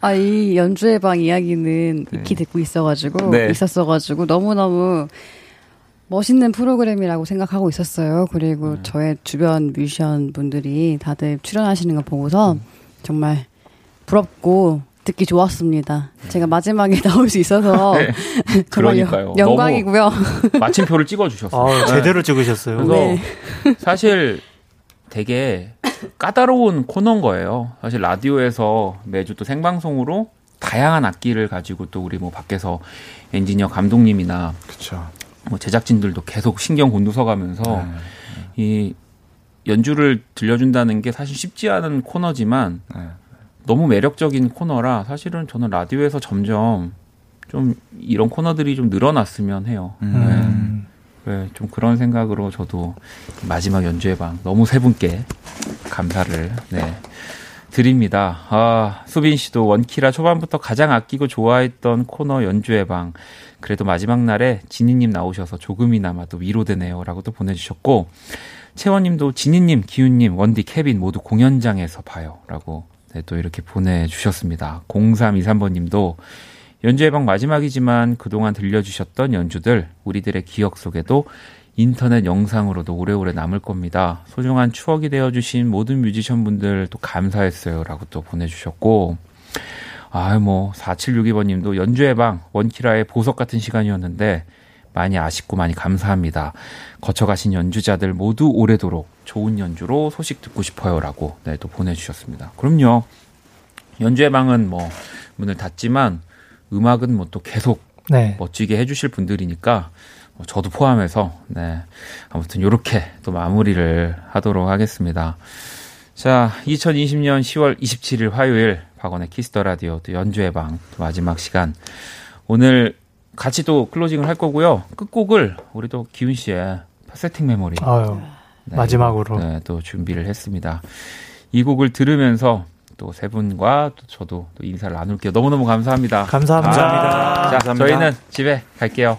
아, 이 연주회 방 이야기는 네. 익히 듣고 있어가지고, 네. 있었어가지고, 너무 너무 멋있는 프로그램이라고 생각하고 있었어요. 그리고 음. 저의 주변 뮤지션 분들이 다들 출연하시는 거 보고서 음. 정말 부럽고 듣기 좋았습니다. 제가 마지막에 나올 수 있어서 네. 그러니까요. 영광이고요. 마침표를 찍어 주셨어요. 아, 제대로 찍으셨어요. 그래서 네. 사실 되게 까다로운 코너인 거예요. 사실 라디오에서 매주 또 생방송으로 다양한 악기를 가지고 또 우리 뭐 밖에서 엔지니어 감독님이나 그쵸. 뭐 제작진들도 계속 신경 곤두서가면서 네. 이 연주를 들려준다는 게 사실 쉽지 않은 코너지만 네. 너무 매력적인 코너라 사실은 저는 라디오에서 점점 좀 이런 코너들이 좀 늘어났으면 해요. 음. 네. 네, 좀 그런 생각으로 저도 마지막 연주회 방 너무 세 분께 감사를 네, 드립니다. 아, 수빈 씨도 원키라 초반부터 가장 아끼고 좋아했던 코너 연주회 방. 그래도 마지막 날에 지니님 나오셔서 조금이나마 도 위로되네요 라고 도 보내주셨고 채원님도 지니님, 기훈님, 원디, 케빈 모두 공연장에서 봐요 라고 네, 또 이렇게 보내주셨습니다. 0323번님도 연주의 방 마지막이지만 그동안 들려주셨던 연주들 우리들의 기억 속에도 인터넷 영상으로도 오래오래 남을 겁니다. 소중한 추억이 되어주신 모든 뮤지션 분들 또 감사했어요. 라고 또 보내주셨고, 아유, 뭐, 4762번 님도 연주의 방, 원키라의 보석 같은 시간이었는데, 많이 아쉽고 많이 감사합니다. 거쳐가신 연주자들 모두 오래도록 좋은 연주로 소식 듣고 싶어요. 라고, 네, 또 보내주셨습니다. 그럼요. 연주의 방은 뭐, 문을 닫지만, 음악은 뭐 또 계속 네. 멋지게 해주실 분들이니까, 뭐 저도 포함해서 네 아무튼 요렇게 또 마무리를 하도록 하겠습니다. 자, 2020년 10월 27일 화요일 박원의 Kiss the Radio 또 연주의 방 마지막 시간 오늘 같이 또 closing을 할 거고요. 끝곡을 우리 또 기훈 씨의 Passing Memory 아유, 네, 마지막으로 네, 또 준비를 했습니다. 이 곡을 들으면서 또 세 분과 또 저도 또 인사를 나눌게요. 너무너무 감사합니다. 감사합니다. 아, 자, 감사합니다. 저희는 집에 갈게요.